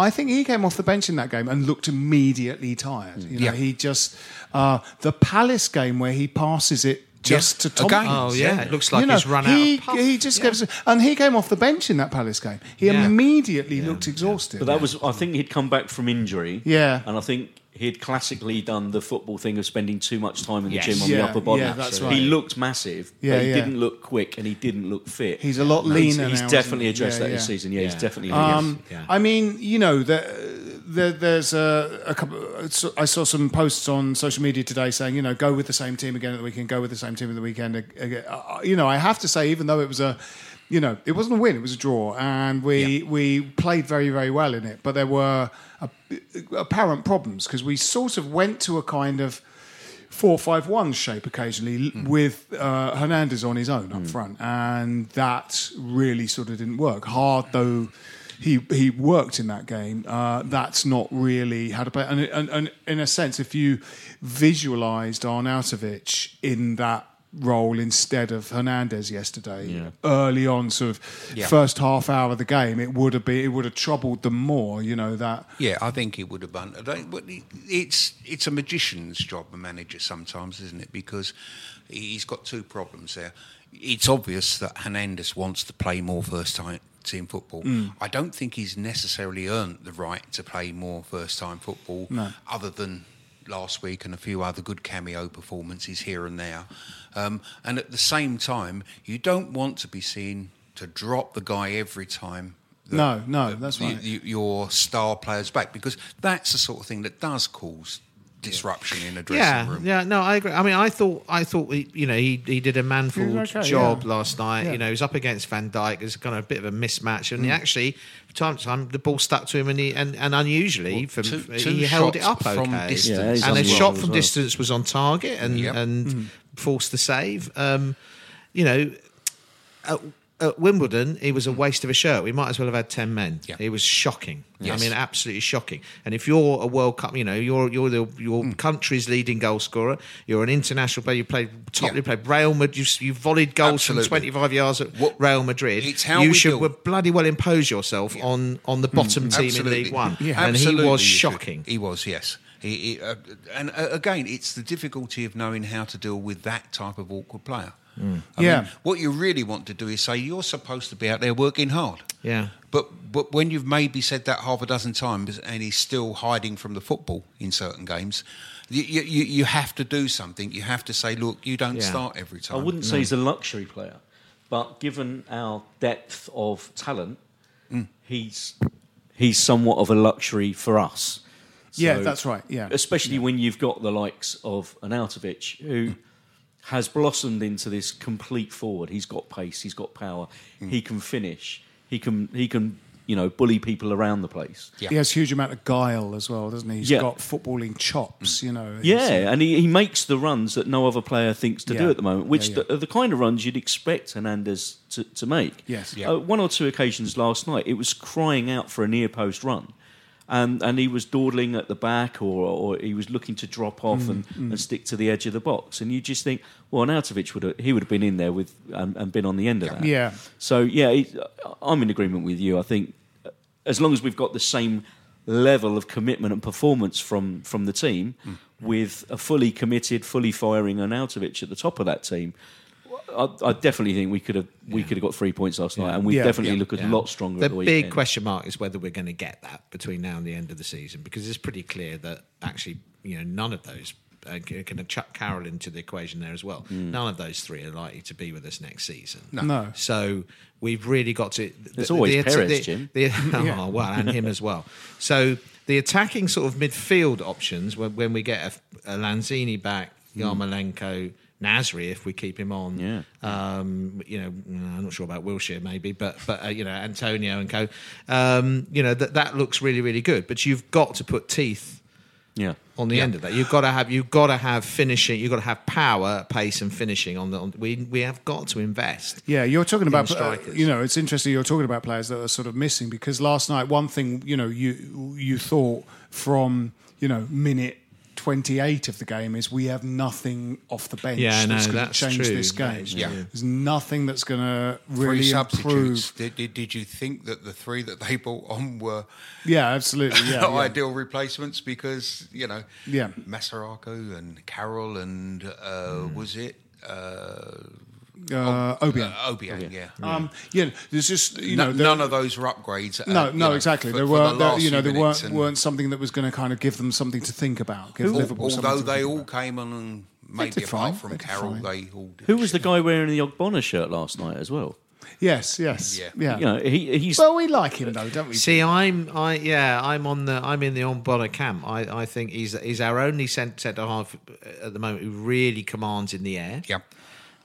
I think he came off the bench in that game and looked immediately tired. You know, Yeah. he just uh, the Palace game where he passes it just Yeah. to Tomkins. Again. Oh yeah, it looks like You know, he's run he, out. Of puff. He just Yeah. gives, and he came off the bench in that Palace game. He Yeah. immediately looked exhausted. But that was, I think he'd come back from injury. Yeah. And I think he'd classically done the football thing of spending too much time in the Yes. gym on Yeah, the upper body. yeah, that's He looked massive, Yeah, but he yeah. didn't look quick and he didn't look fit. He's a lot No, leaner He's, now, definitely he? addressed Yeah, that this season. Yeah, Yeah. he's definitely. Um, Yeah. I mean, you know, there, there, there's a, a couple. I saw some posts on social media today saying, you know, go with the same team again at the weekend. Go with the same team at the weekend. ag- ag- uh, You know, I have to say, even though it was a, you know, it wasn't a win, it was a draw, and we we played very very well in it. But there were uh, apparent problems because we sort of went to a kind of four five one shape occasionally l- with uh, Hernandez on his own up front, and that really sort of didn't work. Hard though he he worked in that game, uh, that's not really how to play. And, and, and in a sense, if you visualised Arnautovic in that role instead of Hernandez yesterday early on sort of Yeah. first half hour of the game it would have been it would have troubled them more you know that Yeah, I think it would have done. I don't- but It's it's a magician's job, a manager sometimes, isn't it? Because he's got two problems there. It's obvious that Hernandez wants to play more first time team football. Mm. I don't think he's necessarily earned the right to play more first time football, other than last week and a few other good cameo performances here and there. Um, and at the same time, you don't want to be seen to drop the guy every time. that- No, no, that's right. you- your star players back because that's the sort of thing that does cause disruption in a dressing yeah, room. yeah, no, I agree. I mean, I thought, I thought, he, you know, he, he did a manful okay, job yeah. last night. Yeah. You know, he was up against Van Dijk. It's kind of a bit of a mismatch, Mm. and he actually, from time to time, the ball stuck to him, and he, and, and unusually, from two- he two held it up from okay, distance Yeah, and a shot from well. distance was on target and Yep. and Mm. forced the save. Um, you know. At, at Wimbledon, he was a waste of a shirt. We might as well have had ten men. Yeah. He was shocking. Yes. I mean, absolutely shocking. And if you're a World Cup, you know, you're you're the your Hmm. country's leading goal scorer. You're an international player. You played top. Yeah. You played Real Madrid. You, you volleyed goals Absolutely. from 25 yards at What- Real Madrid. it's how you we should well, bloody well impose yourself on on the bottom team in Absolutely. League One. Yeah. And he was shocking. He was, yes. He, he, uh, and uh, again, it's the difficulty of knowing how to deal with that type of awkward player. Mm. I Yeah. mean, what you really want to do is say you're supposed to be out there working hard. Yeah. But but when you've maybe said that half a dozen times and he's still hiding from the football in certain games, you you, you you have to do something. You have to say, look, you don't Yeah. start every time. I wouldn't say he's a luxury player, but given our depth of talent, Mm. he's he's somewhat of a luxury for us. Yeah, that's right, yeah. especially when you've got the likes of Arnautovic, who has blossomed into this complete forward. He's got pace, he's got power, he can finish, he can he can you know bully people around the place. Yeah. He has a huge amount of guile as well, doesn't he? He's Yeah. got footballing chops, you know. Yeah, He's- and he, he makes the runs that no other player thinks to Yeah. do at the moment, which Yeah, yeah. The, are the kind of runs you'd expect Hernandez to, to make. Yes. Yeah. Uh, one or two occasions last night, it was crying out for a near post run. And, and he was dawdling at the back, or, or he was looking to drop off Mm, and, and stick to the edge of the box. And you just think, well, Nautovic would have, he would have been in there with and, and been on the end of that. Yeah. So yeah, he, I'm in agreement with you. I think as long as we've got the same level of commitment and performance from from the team, Hmm. with a fully committed, fully firing Arnautovic at the top of that team, I, I definitely think we could have we could have got three points last night, and we Yeah. definitely Yeah. look a lot stronger. The at the big weekend. question mark is whether we're going to get that between now and the end of the season because it's pretty clear that actually, you know, none of those uh, going to chuck Carroll into the equation there as well. Hmm. None of those three are likely to be with us next season. No. So we've really got to. There's always Perez, Jim. The, oh, well, and him as well. So the attacking sort of midfield options when, when we get a, a Lanzini back. Yarmolenko, Nasri if we keep him on. Yeah. Um, you know, I'm not sure about Wilshere maybe, but but uh, you know Antonio and co. Um, you know that that looks really really good. But you've got to put teeth Yeah. on the end of that. You've got to have you've got to have finishing. You've got to have power, pace, and finishing on the. On, we we have got to invest. Yeah, you're talking about uh, strikers. you know it's interesting. You're talking about players that are sort of missing because last night one thing you know you you thought from you know minute. 28 of the game is we have nothing off the bench Yeah, no, that's going to change true. this game. That is Yeah. There's nothing that's going to really substitutes. improve. Did, did, did you think that the three that they brought on were Yeah, absolutely. Yeah, yeah. ideal replacements? Because you know, Yeah. Masuaku and Carroll and uh, was it uh, Uh, Obiang. uh, Obiang? Yeah. Um, yeah, there's just you No- know there- none of those were upgrades. uh, No, no, know, exactly. for- there were, the there, last you know, few there weren't weren't something that was going to kind of give them something to think about. Give Liverpool Al- something Although they all about. came on and maybe did fine. from They did Carroll, fine. they all did. Who was the guy wearing the Ogbonna shirt last night as well? Yes, yes, Yeah. yeah. You know, he, he's Well, we like him though, don't we? See, I'm, I yeah, I'm on the, I'm in the Ogbonna camp. I, I think he's he's our only centre half at the moment who really commands in the air. Yeah.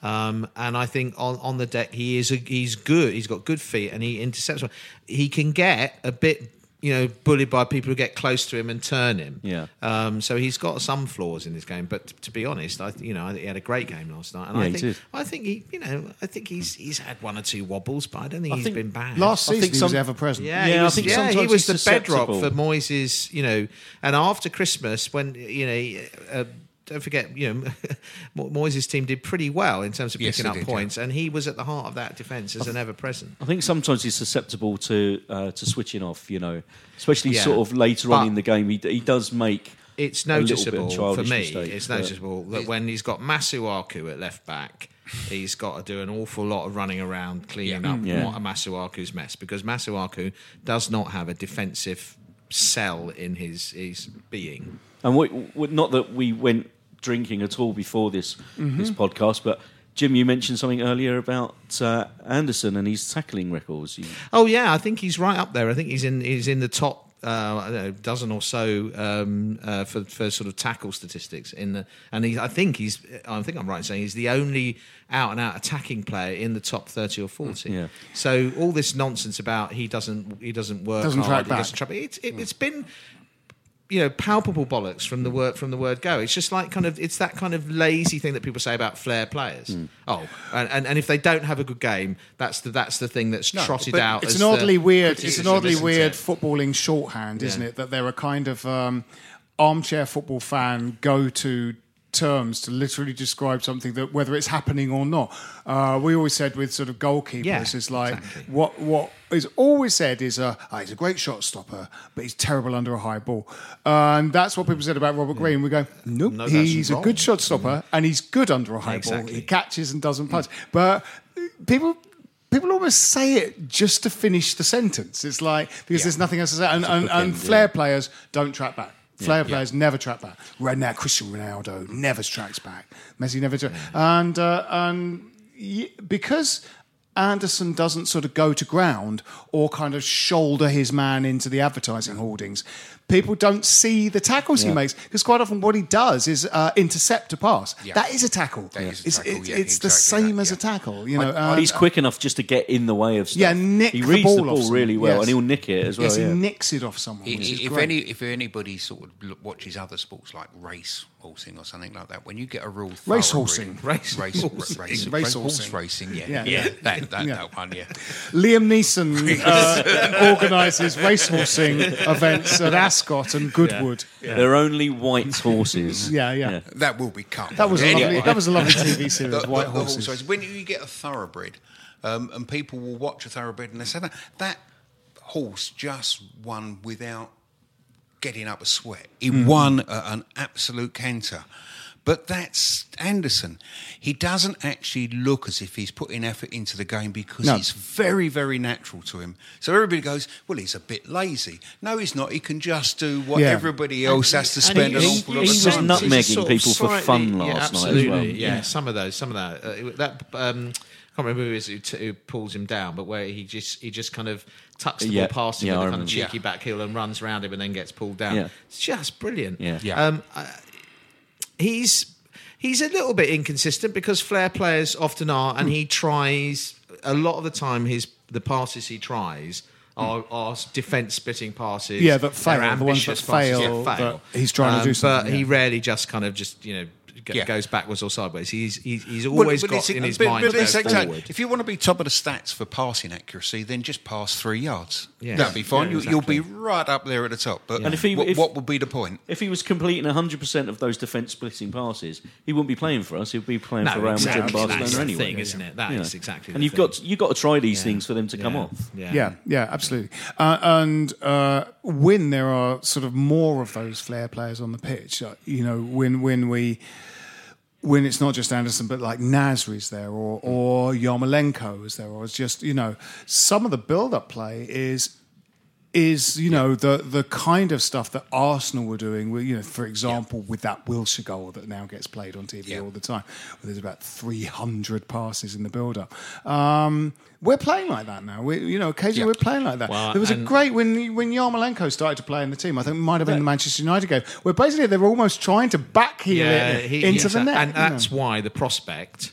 Um, and I think on, on the deck he is a, he's good. He's got good feet and he intercepts. well. He can get a bit, you know, bullied by people who get close to him and turn him. Yeah. Um, so he's got some flaws in his game, but to be honest, I you know he had a great game last night. And Yeah, I he think did. I think he you know I think he's he's had one or two wobbles, but I don't think I he's think been bad. Last I season think he was ever present. Yeah, Yeah, he I was, think yeah, he was he's the bedrock for Moyes' you know, and after Christmas, when you know, uh, don't forget, you know, Moyes' team did pretty well in terms of Yes, picking they up did, yeah. points, and he was at the heart of that defence as an ever present. I think sometimes he's susceptible to uh, to switching off. You know, especially Yeah. sort of later on in the game, he, he does make. It's a bit of noticeable for me. mistakes, it's noticeable that when he's got Masuaku at left back, he's got to do an awful lot of running around cleaning Yeah. up Yeah. what a Masuaku's mess because Masuaku does not have a defensive cell in his his being. And we, we, not that we went drinking at all before this Mm-hmm. this podcast, but Jim, you mentioned something earlier about uh, Anderson and his tackling records. You, Oh yeah, I think he's right up there. I think he's in he's in the top uh, I don't know, dozen or so um, uh, for for sort of tackle statistics in the and he, I think he's I think I'm right in saying he's the only out and out attacking player in the top thirty or forty. Yeah. So all this nonsense about he doesn't he doesn't work Doesn't hard, track he back. doesn't track- It's it, it's been you know palpable bollocks from the word from the word go. It's just like kind of it's that kind of lazy thing that people say about flair players. Hmm. Oh, and, and and if they don't have a good game, that's the that's the thing that's trotted out. It's as an oddly weird. It's an oddly weird footballing shorthand, isn't Yeah. it? That they're a kind of um, armchair football fan go to terms to literally describe something that whether it's happening or not. Uh, we always said with sort of goalkeepers Yeah, is like exactly. what what is always said is uh, oh, he's a great shot stopper, but he's terrible under a high ball, uh, and that's what people said about Robert Green. We go, nope, No, he's a good shot stopper and he's good under a high ball. He catches and doesn't punch, but people people almost say it just to finish the sentence. It's like because there's nothing else to say. And, and, and flair players don't track back. Flair players never track back. Right now, Cristiano Ronaldo never tracks back. Messi never tracks. And uh, and y- because. Anderson doesn't sort of go to ground or kind of shoulder his man into the advertising hoardings. People don't see the tackles he makes because quite often what he does is uh, intercept a pass. Yeah. That is a tackle. That is a it's tackle, it's, yeah, it's the same that, as a tackle. You know, and- he's quick enough just to get in the way of stuff. Yeah, nick he the reads ball the off ball someone, really well, yes. and he'll nick it as well. yes, he yeah. nicks it off someone. I- Which is if great. any, if anybody sort of watches other sports like race horsing or something like that, when you get a real Race horsing. Race race, horsing. race, Race race, horse racing, yeah, Yeah. yeah, that, that, Yeah. that one, yeah. Liam Neeson organises race racehorsing events at Ascot and Goodwood. Yeah, They're only white horses. yeah. Yeah, That will become. That was a lovely. That was a lovely TV series. the, the- White the horses. horse race. When you get a thoroughbred, um, and people will watch a thoroughbred and they say that that horse just won without getting up a sweat. He Mm-hmm. won a, an absolute canter. But that's Anderson. He doesn't actually look as if he's putting effort into the game because No. it's very, very natural to him. So everybody goes, well, he's a bit lazy. No, he's not. He can just do what Yeah. everybody else has to spend he- an awful he lot of time. nutmegging He's a sort of people for slightly- fun yeah, last night as absolutely, well. Yeah, some of those, some of that. Uh, that um, I can't remember who it is who, t- who pulls him down, but where he just he just kind of tucks the Yeah, ball past him yeah, with I a kind of remember. cheeky back heel and runs around him and then gets pulled down. Yeah. It's just brilliant. Yeah. Yeah. Um, I, he's he's a little bit inconsistent because flair players often are, and he tries a lot of the time. His the passes he tries. Are, are defence splitting passes? Yeah, that They're fail, the ones that ambitious passes, fail, yeah, fail. that he's trying to do Um, something, But he yeah. rarely just kind of just you know g- Yeah. goes backwards or sideways. He's he's, he's always but got it's- in his but- mind but to go it's forward. If you want to be top of the stats for passing accuracy, then just pass three yards. Yeah. That'd be fine. Yeah, you, You'll be right up there at the top. But And if he- what, if- what would be the point? If he was completing 100% of those defence splitting passes, he wouldn't be playing for us. He'd be playing No, for Real Madrid and. Barcelona anyway. thing, isn't it? That You is exactly And the you've thing. got you've got to try these Yeah. things for them to come Yeah. off. Yeah. Yeah, yeah, absolutely. Uh, and uh, when there are sort of more of those flair players on the pitch, uh, you know, when when we when it's not just Anderson, but like Nasri's there, or or mm. Yarmolenko is there, or it's just you know some of the build-up play is is you know the the kind of stuff that Arsenal were doing. with, You know, for example, with that Wilshere goal that now gets played on TV Yeah. all the time, where there's about 300 passes in the build-up. Um, we're playing like that now. We, you know, occasionally Yeah. we're playing like that. Well, there was a great when when Yarmolenko started to play in the team. I think it might have been the Manchester United game, where basically they were almost trying to backheel it he- into the net. and you know. that's why the prospect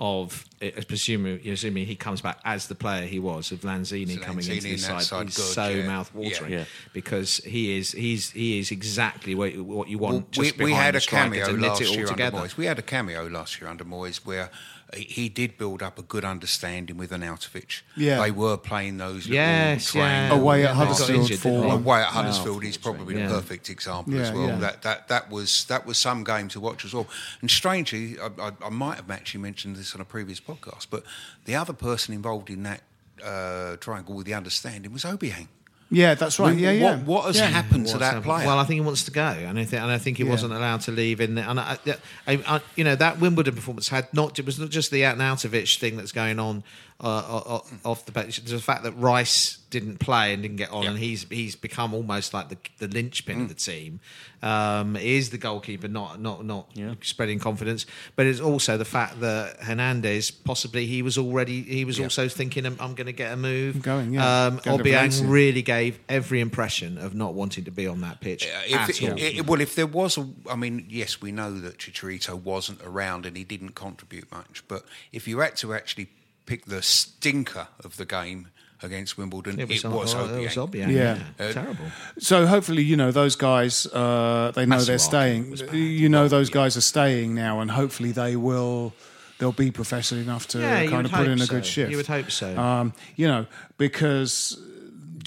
of presuming, assuming he comes back as the player he was of Lanzini So coming into the in side, side, is good, so yeah. mouth-watering Yeah. because he is he's he is exactly what, what you want. Well, just we, we had a cameo to knit last it all year together. under Moyes. We had a cameo last year under Moyes where he- he did build up a good understanding with Arnautovic. Yeah. They were playing those Yes, yeah. Away at Yeah, Huddersfield injured, for didn't they? one. Away at Huddersfield is probably Yeah. the perfect example Yeah, as well. yeah. That, that that was that was some game to watch as well. And strangely, I, I, I might have actually mentioned this on a previous podcast, but the other person involved in that uh, triangle with the understanding was Obiang. yeah, that's right. What- Yeah, yeah. What, what has Yeah. happened to that happened? player? Well, I think he wants to go, and I think, and I think he Yeah. wasn't allowed to leave. In the, and I, I, I, you know that Wimbledon performance had not it was not just the Arnautovic thing that's going on uh, off the pitch. There's the fact that Rice didn't play and didn't get on, Yeah. and he's he's become almost like the the linchpin Mm. of the team. Um, is the goalkeeper, not not not Yeah. spreading confidence, but it's also the fact that Hernandez possibly he was already he was also thinking I'm, I'm going to get a move. I'm going, yeah. Um, Obiang really gave every impression of not wanting to be on that pitch Uh, at if, all. i- i- well, if there was a, I mean, yes, we know that Chicharito wasn't around and he didn't contribute much. But if you had to actually pick the stinker of the game against Wimbledon, it was, It was Obiang. Obiang. Yeah. Yeah, Uh, terrible. So hopefully, you know, those guys, uh, they know Masuaku they're staying. You know, those guys are staying now, and hopefully they will. They'll be professional enough to Yeah, kind of put hope in a so. good shift. You would hope so. Um, you know, because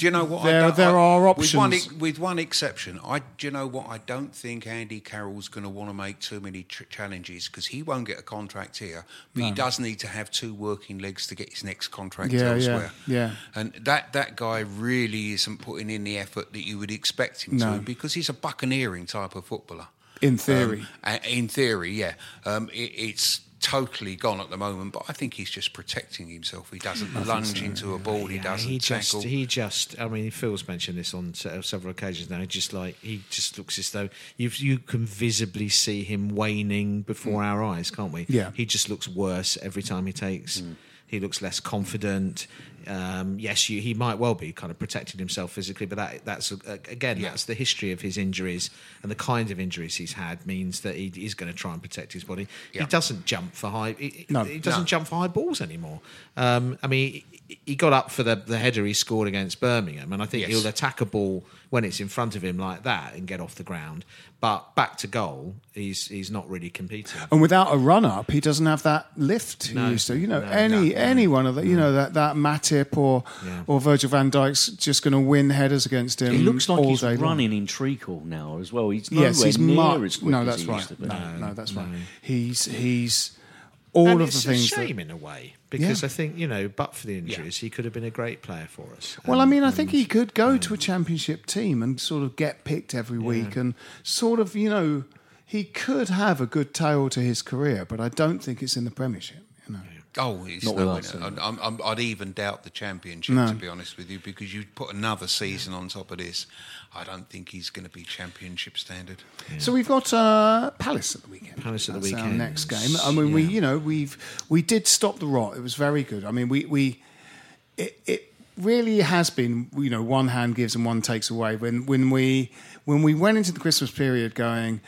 Do you know what? There- I don't, there I- are With one, options. with one exception, I. Do you know what? I don't think Andy Carroll's going to want to make too many tr- challenges because he won't get a contract here, but he does need to have two working legs to get his next contract Yeah, yeah, elsewhere. yeah. And that that guy really isn't putting in the effort that you would expect him No. to because he's a buccaneering type of footballer. in theory, Um, in theory, yeah. Um, it, it's totally gone at the moment, but I think he's just protecting himself. He doesn't lunge into a ball. He doesn't he tackle. just, he just. I mean, Phil's mentioned this on several occasions now. He just like he just looks as though you you can visibly see him waning before our eyes, can't we? Mm. Yeah. He just looks worse every time he takes. He looks less confident. Um, yes, you, he might well be kind of protecting himself physically, but that that's uh, again Yeah. that's the history of his injuries and the kind of injuries he's had means that he is going to try and protect his body. Yeah. He doesn't jump for high. He, No. he doesn't No. jump for high balls anymore. Um, I mean, he- he got up for the, the header he scored against Birmingham, and I think Yes. he'll attack a ball when it's in front of him like that and get off the ground. But back to goal, he's he's not really competing. and without a run up, he doesn't have that lift he No. used to. You know, No, any no, any one of the, you know, that that Matip or Yeah. or Virgil Van Dijk's just going to win headers against him. It looks like he's day long. running in treacle now as well. He's nowhere Yes, he's near much. as quick No, as that's he right. used to be. No, no, that's right. He's he's all and of it's the things. a that- shame in a way because Yeah. I think you know, but for the injuries, he could have been a great player for us. Well, I mean, I think he could go to a championship team and sort of get picked every week and sort of, you know, he could have a good tail to his career, but I don't think it's in the Premiership. You know, Oh, it's Not no with us, winner. anyway. I'm, I'm, I'd even doubt the championship, No. to be honest with you, because you put another season on top of this. I don't think he's going to be championship standard. so we've got uh, Palace at the weekend. Palace at the That's Our weekend. next game. I mean, we, you know, we've we did stop the rot. It was very good. I mean, we we it, it really has been. You know, one hand gives and one takes away. When when we when we went into the Christmas period, going.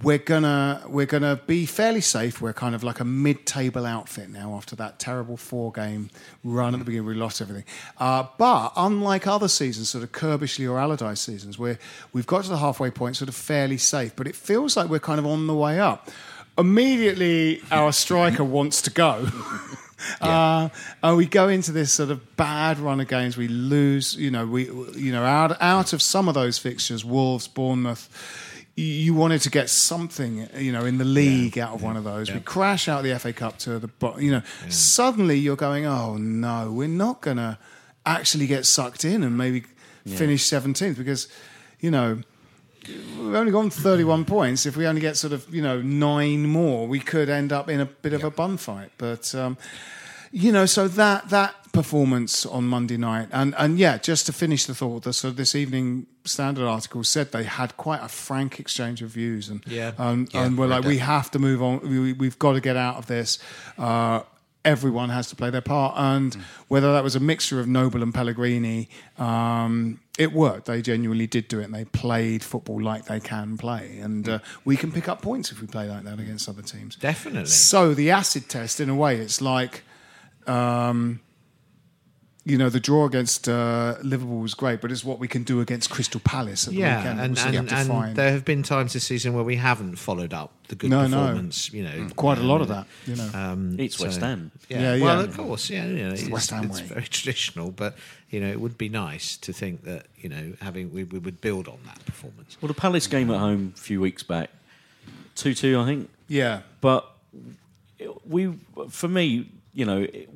We're gonna we're gonna be fairly safe. We're kind of like a mid-table outfit now after that terrible four-game run at the beginning. We lost everything, uh, but unlike other seasons, sort of Curbishley or Allardyce seasons, where we've got to the halfway point, sort of fairly safe. But it feels like we're kind of on the way up. Immediately, our striker wants to go. Uh, and we go into this sort of bad run of games. We lose, you know, we, you know, out out of some of those fixtures, Wolves, Bournemouth. You wanted to get something, you know, in the league out of one of those. We crash out the FA Cup to the, bo- you know. Suddenly you're going, oh no, we're not going to actually get sucked in and maybe finish 17th because, you know, we've only gone 31 points. If we only get sort of, you know, nine more, we could end up in a bit of a bun fight. But, um, you know, so that that performance on Monday night, and and yeah, just to finish the thought, the, so this evening Standard article said they had quite a frank exchange of views, and Yeah. um, Yeah, and we're like, that. we have to move on. We, we've got to get out of this. Uh, everyone has to play their part, and whether that was a mixture of Noble and Pellegrini, um, it worked. They genuinely did do it, and they played football like they can play, and uh, we can pick up points if we play like that against other teams. Definitely. So the acid test, in a way, it's like, um, you know, the draw against uh, Liverpool was great, but it's what we can do against Crystal Palace at the yeah, weekend. and, and, have and there have been times this season where we haven't followed up the good No, no. performance. You know, quite a um, lot of that. You know, Um, It's West Ham. Yeah, Yeah, yeah. well, of course, yeah. You know, it's, West Ham it's way. very traditional, but you know, it would be nice to think that you know, having we, we would build on that performance. Well, the Palace game at home a few weeks back, two-two, I think. yeah, But we, for me, you know, it,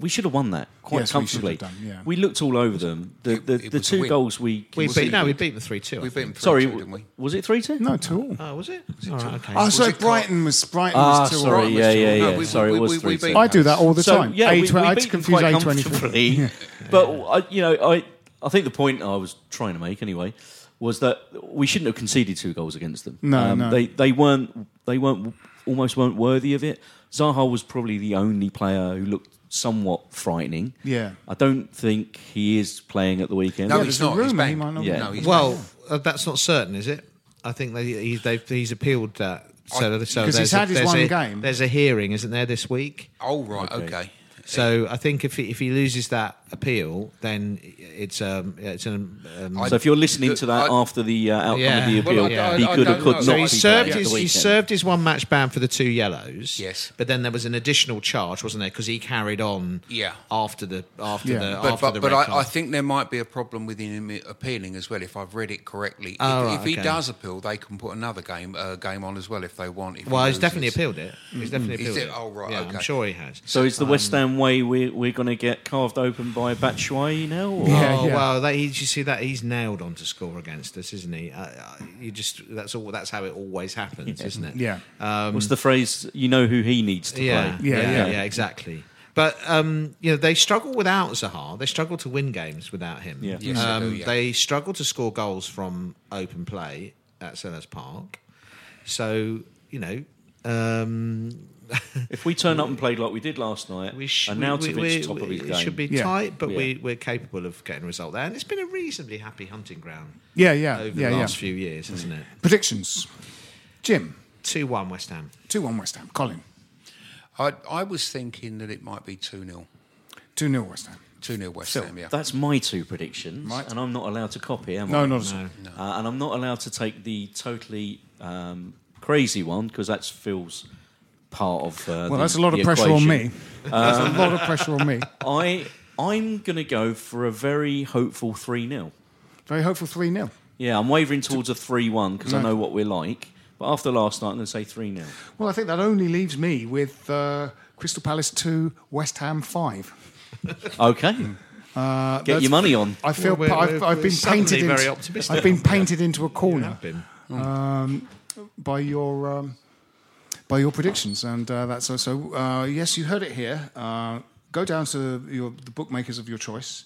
we should have won that quite Yes, we should have comfortably. done, yeah. We looked all over them. The It- the, it the two goals we We conceded- beat no, we beat the three two. We beat them Sorry, 3-2, didn't we? was it three-two? no, two. Oh, was it? All right, okay. Oh, so Brighton was Brighton Ah, was two sorry, all. yeah, yeah, No, yeah. we- sorry, we- it was we- we three-two. I do that all the so time. yeah, A we, tw- we I beat them confuse quite A twenty three. comfortably. But I, you know, I I think the point I was trying to make anyway was that we shouldn't have conceded two goals against them. Um, No, no. They they weren't they weren't almost weren't worthy of it. Zaha was probably the only player who looked somewhat frightening. Yeah. I don't think he is playing at the weekend. No, Yeah, he's not. He's he might not be. No, he's well, uh, that's not certain, is it? I think they, he, they've, he's appealed that. So, so 'Cause he's had a, his one a, game. There's a hearing, isn't there, this week? Oh right, okay. So I think if he, if he loses that appeal, then it's um it's an um, so if you're listening to that I- after the uh, outcome Yeah. of the appeal, Well, I- I- he I could or could know. not So he be served playing his he served his one match ban for the two yellows. Yes. but then there was an additional charge, wasn't there? Because he carried on. Yeah. After the after Yeah. the But, after but, the but red I, I think there might be a problem with him appealing as well. If I've read it correctly, Oh, if, right, if he does appeal, they can put another game uh, game on as well if they want. If he well, he's definitely appealed it. He's definitely appealed it? it. Oh, right, Yeah, I'm sure he has. So is the West Ham way we're, we're going to get carved open by Batshuayi now? Or? Yeah, oh yeah. well, that, he, you see that he's nailed on to score against us, isn't he? Uh, uh, you just that's all. That's how it always happens, isn't it? Yeah. What's the phrase? You know who he needs to Yeah, play. Yeah, yeah, yeah. yeah, exactly. But um, you know they struggle without Zaha. They struggle to win games without him. Yeah. Yes, they um, do, yeah. They struggle to score goals from open play at Selhurst Park. So you know, um, If we turn up and played like we did last night, we sh- and now we, to we, top of his it game, should be Yeah. tight, but Yeah. we, we're capable of getting a result there. And it's been a reasonably happy hunting ground Yeah, yeah, over yeah, the yeah. last few years, hasn't it? Predictions. Jim, Two one West Ham. two one West Ham. Colin, I, I was thinking that it might be 2 0. two 0 West Ham. 2 0 West Phil, Ham, yeah. that's my two predictions, Right. and I'm not allowed to copy, am No, I? No, not at all. Uh, and I'm not allowed to take the totally um, crazy one because that's Phil's part of. Uh, Well, the- that's a lot of the pressure on equation. me. That's a lot of pressure on me. I I'm going to go for a very hopeful three 0 Very hopeful three 0 Yeah, I'm wavering towards a three one because I know what we're like. But after last night, I'm going to say three 0 Well, I think that only leaves me with uh, Crystal Palace two, West Ham five. Okay, Uh, get your money on. I feel Well, we're- I've, we're- I've been painted very into, optimistic, I've been haven't we? painted into a corner. Have been. um, by your um, by your predictions, and uh, that's also uh, yes, you heard it here. Uh, go down to your, the bookmakers of your choice.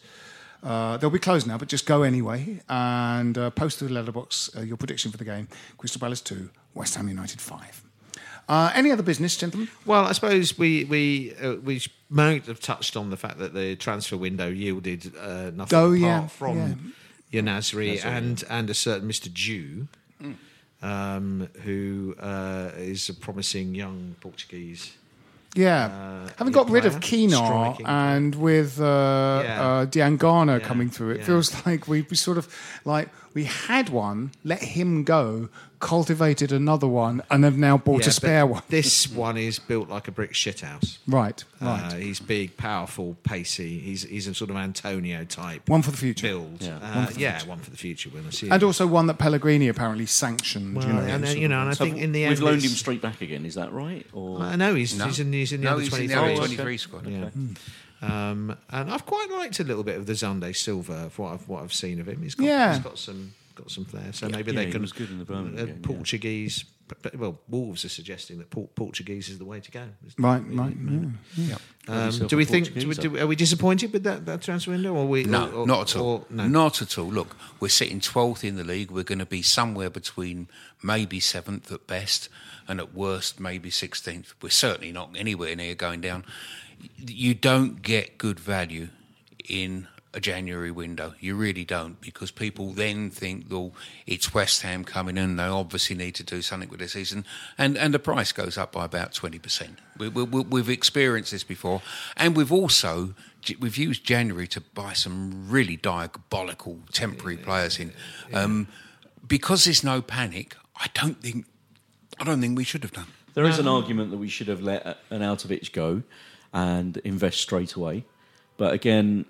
Uh, they'll be closed now, but just go anyway and uh, post to the letterbox uh, your prediction for the game: Crystal Palace two, West Ham United five. Uh, any other business, gentlemen? Well, I suppose we we uh, we might have touched on the fact that the transfer window yielded uh, nothing Oh, apart yeah, from Yanazri and and a certain Mr. Jew. Um, who uh, is a promising young Portuguese. Yeah, Uh, having got rid of player, Quina and with uh, Yeah. uh, Diangana Yeah, coming through, it yeah. feels like we, we sort of like we had one, let him go, cultivated another one, and have now bought Yeah, a spare one. This one is built like a brick shithouse. Right, right. Uh, he's big, powerful, pacey. He's he's a sort of Antonio type. One for the future. Build. Yeah. Uh, One for the yeah, future. one for the future. When I see and also one that Pellegrini apparently sanctioned. Well, you know, and, then, you know, and I So think in the end, we've loaned him straight back again. Is that right? Or I know he's, No. he's in he's in the No, under he's in the under 23 squad. Yeah. Um, and I've quite liked a little bit of the Xande Silva for what I've what I've seen of him. He's got Yeah. he's got some got some flair. So maybe Yeah, they he can was good in the Birmingham uh, game, yeah. Portuguese. But- but- Well, Wolves are suggesting that Por- Portuguese is the way to go. right, right. Yeah. Um, do we think? Do we, Portuguese, do, are we disappointed with that, that transfer window? Or we, No, or- not at all. or- no. Not at all. Look, we're sitting 12th in the league. We're going to be somewhere between maybe 7th at best and at worst maybe 16th. We're certainly not anywhere near going down. You don't get good value in a January window. You really don't because people then think, well, it's West Ham coming in. They obviously need to do something with their season. And, and the price goes up by about 20%. We, we, we- we've experienced this before. And we've also we've used January to buy some really diabolical temporary players in. Um, because there's no panic, I don't think I don't think we should have done. There is an argument that we should have let Arnautovic go and invest straight away. But again,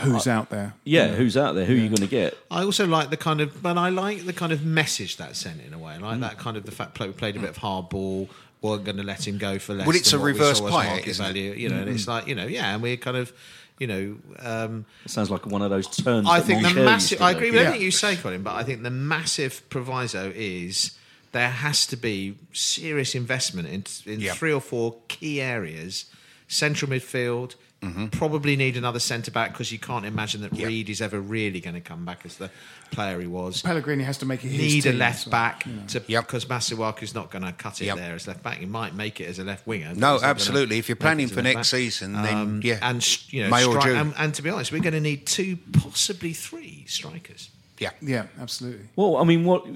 Who's out there? yeah, who's out there? Who are you going to get? I also like the kind of, but I like the kind of message that sent in a way. I Mm. like that kind of the fact we played a bit of hardball. weren't going to let him go for less. Well, it's than a what we reverse saw market isn't it? value. You know, and it's like you know, yeah, and we're kind of, you know, um, It sounds like one of those turns. I think the massive. I agree with Yeah. everything you say, Colin, but I think the massive proviso is there has to be serious investment in, in Yeah. three or four key areas: central midfield. Mm-hmm. Probably need another centre back because you can't imagine that Reid is ever really going to come back as the player he was. Pellegrini has to make it his Need a left so, back you know. to Yep. because Masuaku's not going to cut it Yep. there as left back. He might make it as a left winger. No, he's not gonna absolutely. If you're planning it as a for next back. season, then, yeah. and you know, May stri- and, and to be honest, we're going to need two, possibly three strikers. Yeah. Yeah, absolutely. Well, I mean, what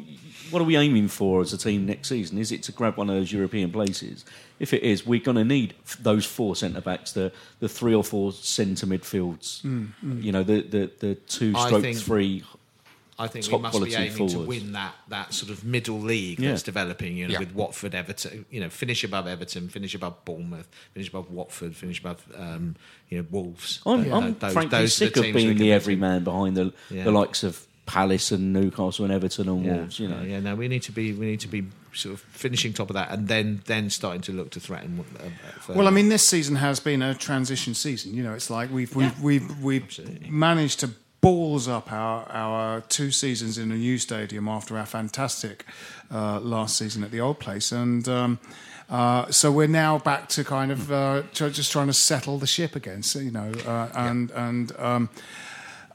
what are we aiming for as a team next season? Is it to grab one of those European places? If it is, we're going to need those four centre backs, the the three or four centre midfields. You know, the the, the two I stroke think- three. I think we Top must be quality aiming to win that, that sort of middle league Yeah. that's developing. You know, Yeah. with Watford, Everton. You know, finish above Everton, finish above Bournemouth, finish above Watford, finish above um, you know Wolves. I'm, But, I'm those- frankly those sick of being the everyman behind the Yeah. the likes of Palace and Newcastle and Everton and Yeah, Wolves. You know, yeah, yeah, no, we need to be we need to be sort of finishing top of that, and then then starting to look to threaten. Uh. Well, I mean, this season has been a transition season. You know, it's like we've we've we've, we've managed to balls up our our two seasons in a new stadium after our fantastic uh, last season at the old place, and. Um, uh, so we're now back to kind of uh, just trying to settle the ship again, so, you know, uh, and and um,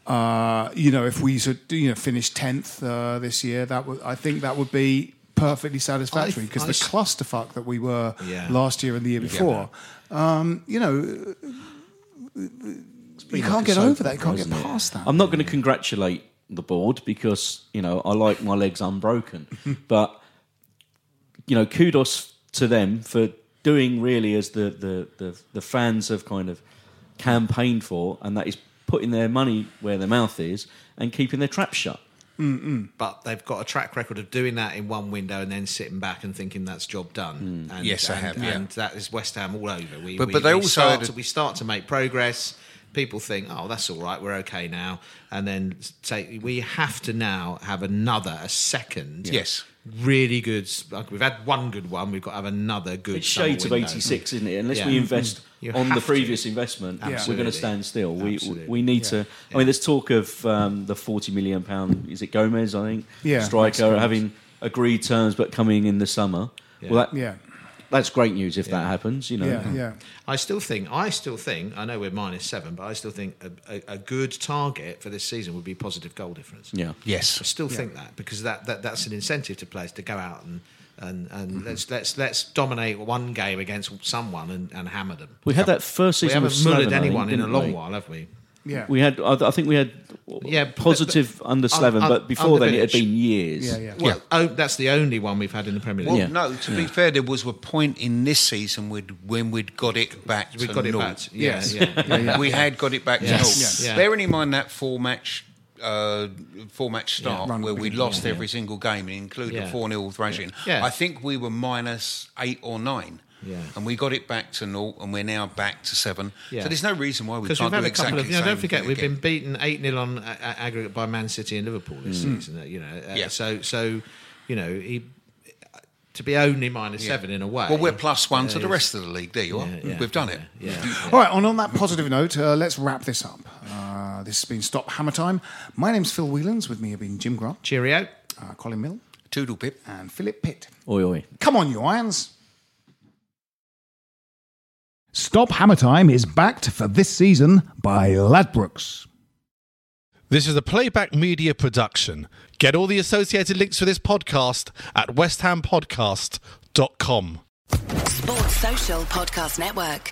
uh, you know if we should you know finish tenth uh, this year, that would I think that would be perfectly satisfactory because the s- clusterfuck that we were Yeah. last year and the year before, um, you know, you can't like get over that. You can't get opera, it? past that. I'm not going to congratulate the board because you know I like my legs unbroken, but you know kudos to them for doing really as the, the, the, the fans have kind of campaigned for, and that is putting their money where their mouth is and keeping their trap shut. but they've got a track record of doing that in one window and then sitting back and thinking that's job done. Mm. And, Yes, they and, have, yeah. And that is West Ham all over. We, But- we, but they we also start to, we start to make progress. People think, oh, that's all right, we're okay now, and then say we have to now have another, a second, Yes. Really good. Like we've had one good one, we've got to have another good. It's summer shades of 86, isn't it? Unless Yeah. we invest You on the have to. previous investment, we're going to stand still. We, Absolutely. we need to. I mean, there's talk of um, the 40 million pound. Is it Gomez? I think. Yeah, striker having agreed terms, but coming in the summer. Well, that, Yeah, that's great news if that happens. You know. yeah, yeah. I still think, I still think, I know we're minus seven, but I still think a, a, a good target for this season would be positive goal difference. Yeah. Yes. I still think that because that, that that's an incentive to players to go out and and, and Mm-hmm. let's let's let's dominate one game against someone and, and hammer them. We had that first season. We season. haven't with mullered Slaven, I think, anyone in a long we? while, have we? Yeah. We had, I, I think we had Yeah, but- positive under Un- seven, un- but before then it had been years. Yeah, yeah. Well, oh, that's the only one we've had in the Premier League. Well, Yeah. no. To be fair, there was a point in this season we'd, when we'd got it back we to got it naught. back. Yeah, Yes. yeah, we had got it back Yes. to naught. Yes. Yeah. Bearing in mind that four match. Uh, four match start Run where we beginning, lost every single game, including Yeah. 4 0 thrashing. Yeah. I think we were minus eight or nine. Yeah. And we got it back to naught, and we're now back to seven. Yeah. So there's no reason why we Because can't we've do had a exactly of. the You know, same don't forget, thing we've again. been beaten eight 0 on a- a- aggregate by Man City and Liverpool this season. uh, You know, uh, Yeah. so so you know he, to be only minus seven in a way. Well, we're plus one to the rest of the league. There you are. Yeah, yeah, We've done it. Yeah, yeah. All right, and on that positive note, uh, let's wrap this up. Uh, this has been Stop Hammer Time. My name's Phil Wheelans. With me have been Jim Grant, Cheerio. uh, Colin Milne, Toodle pip. and Phillip Pit. Oi, oi. Come on, you irons. Stop Hammer Time is backed for this season by Ladbrokes. This is a playback media production. Get all the associated links for this podcast at westhampodcast.com. Sports Social Podcast Network.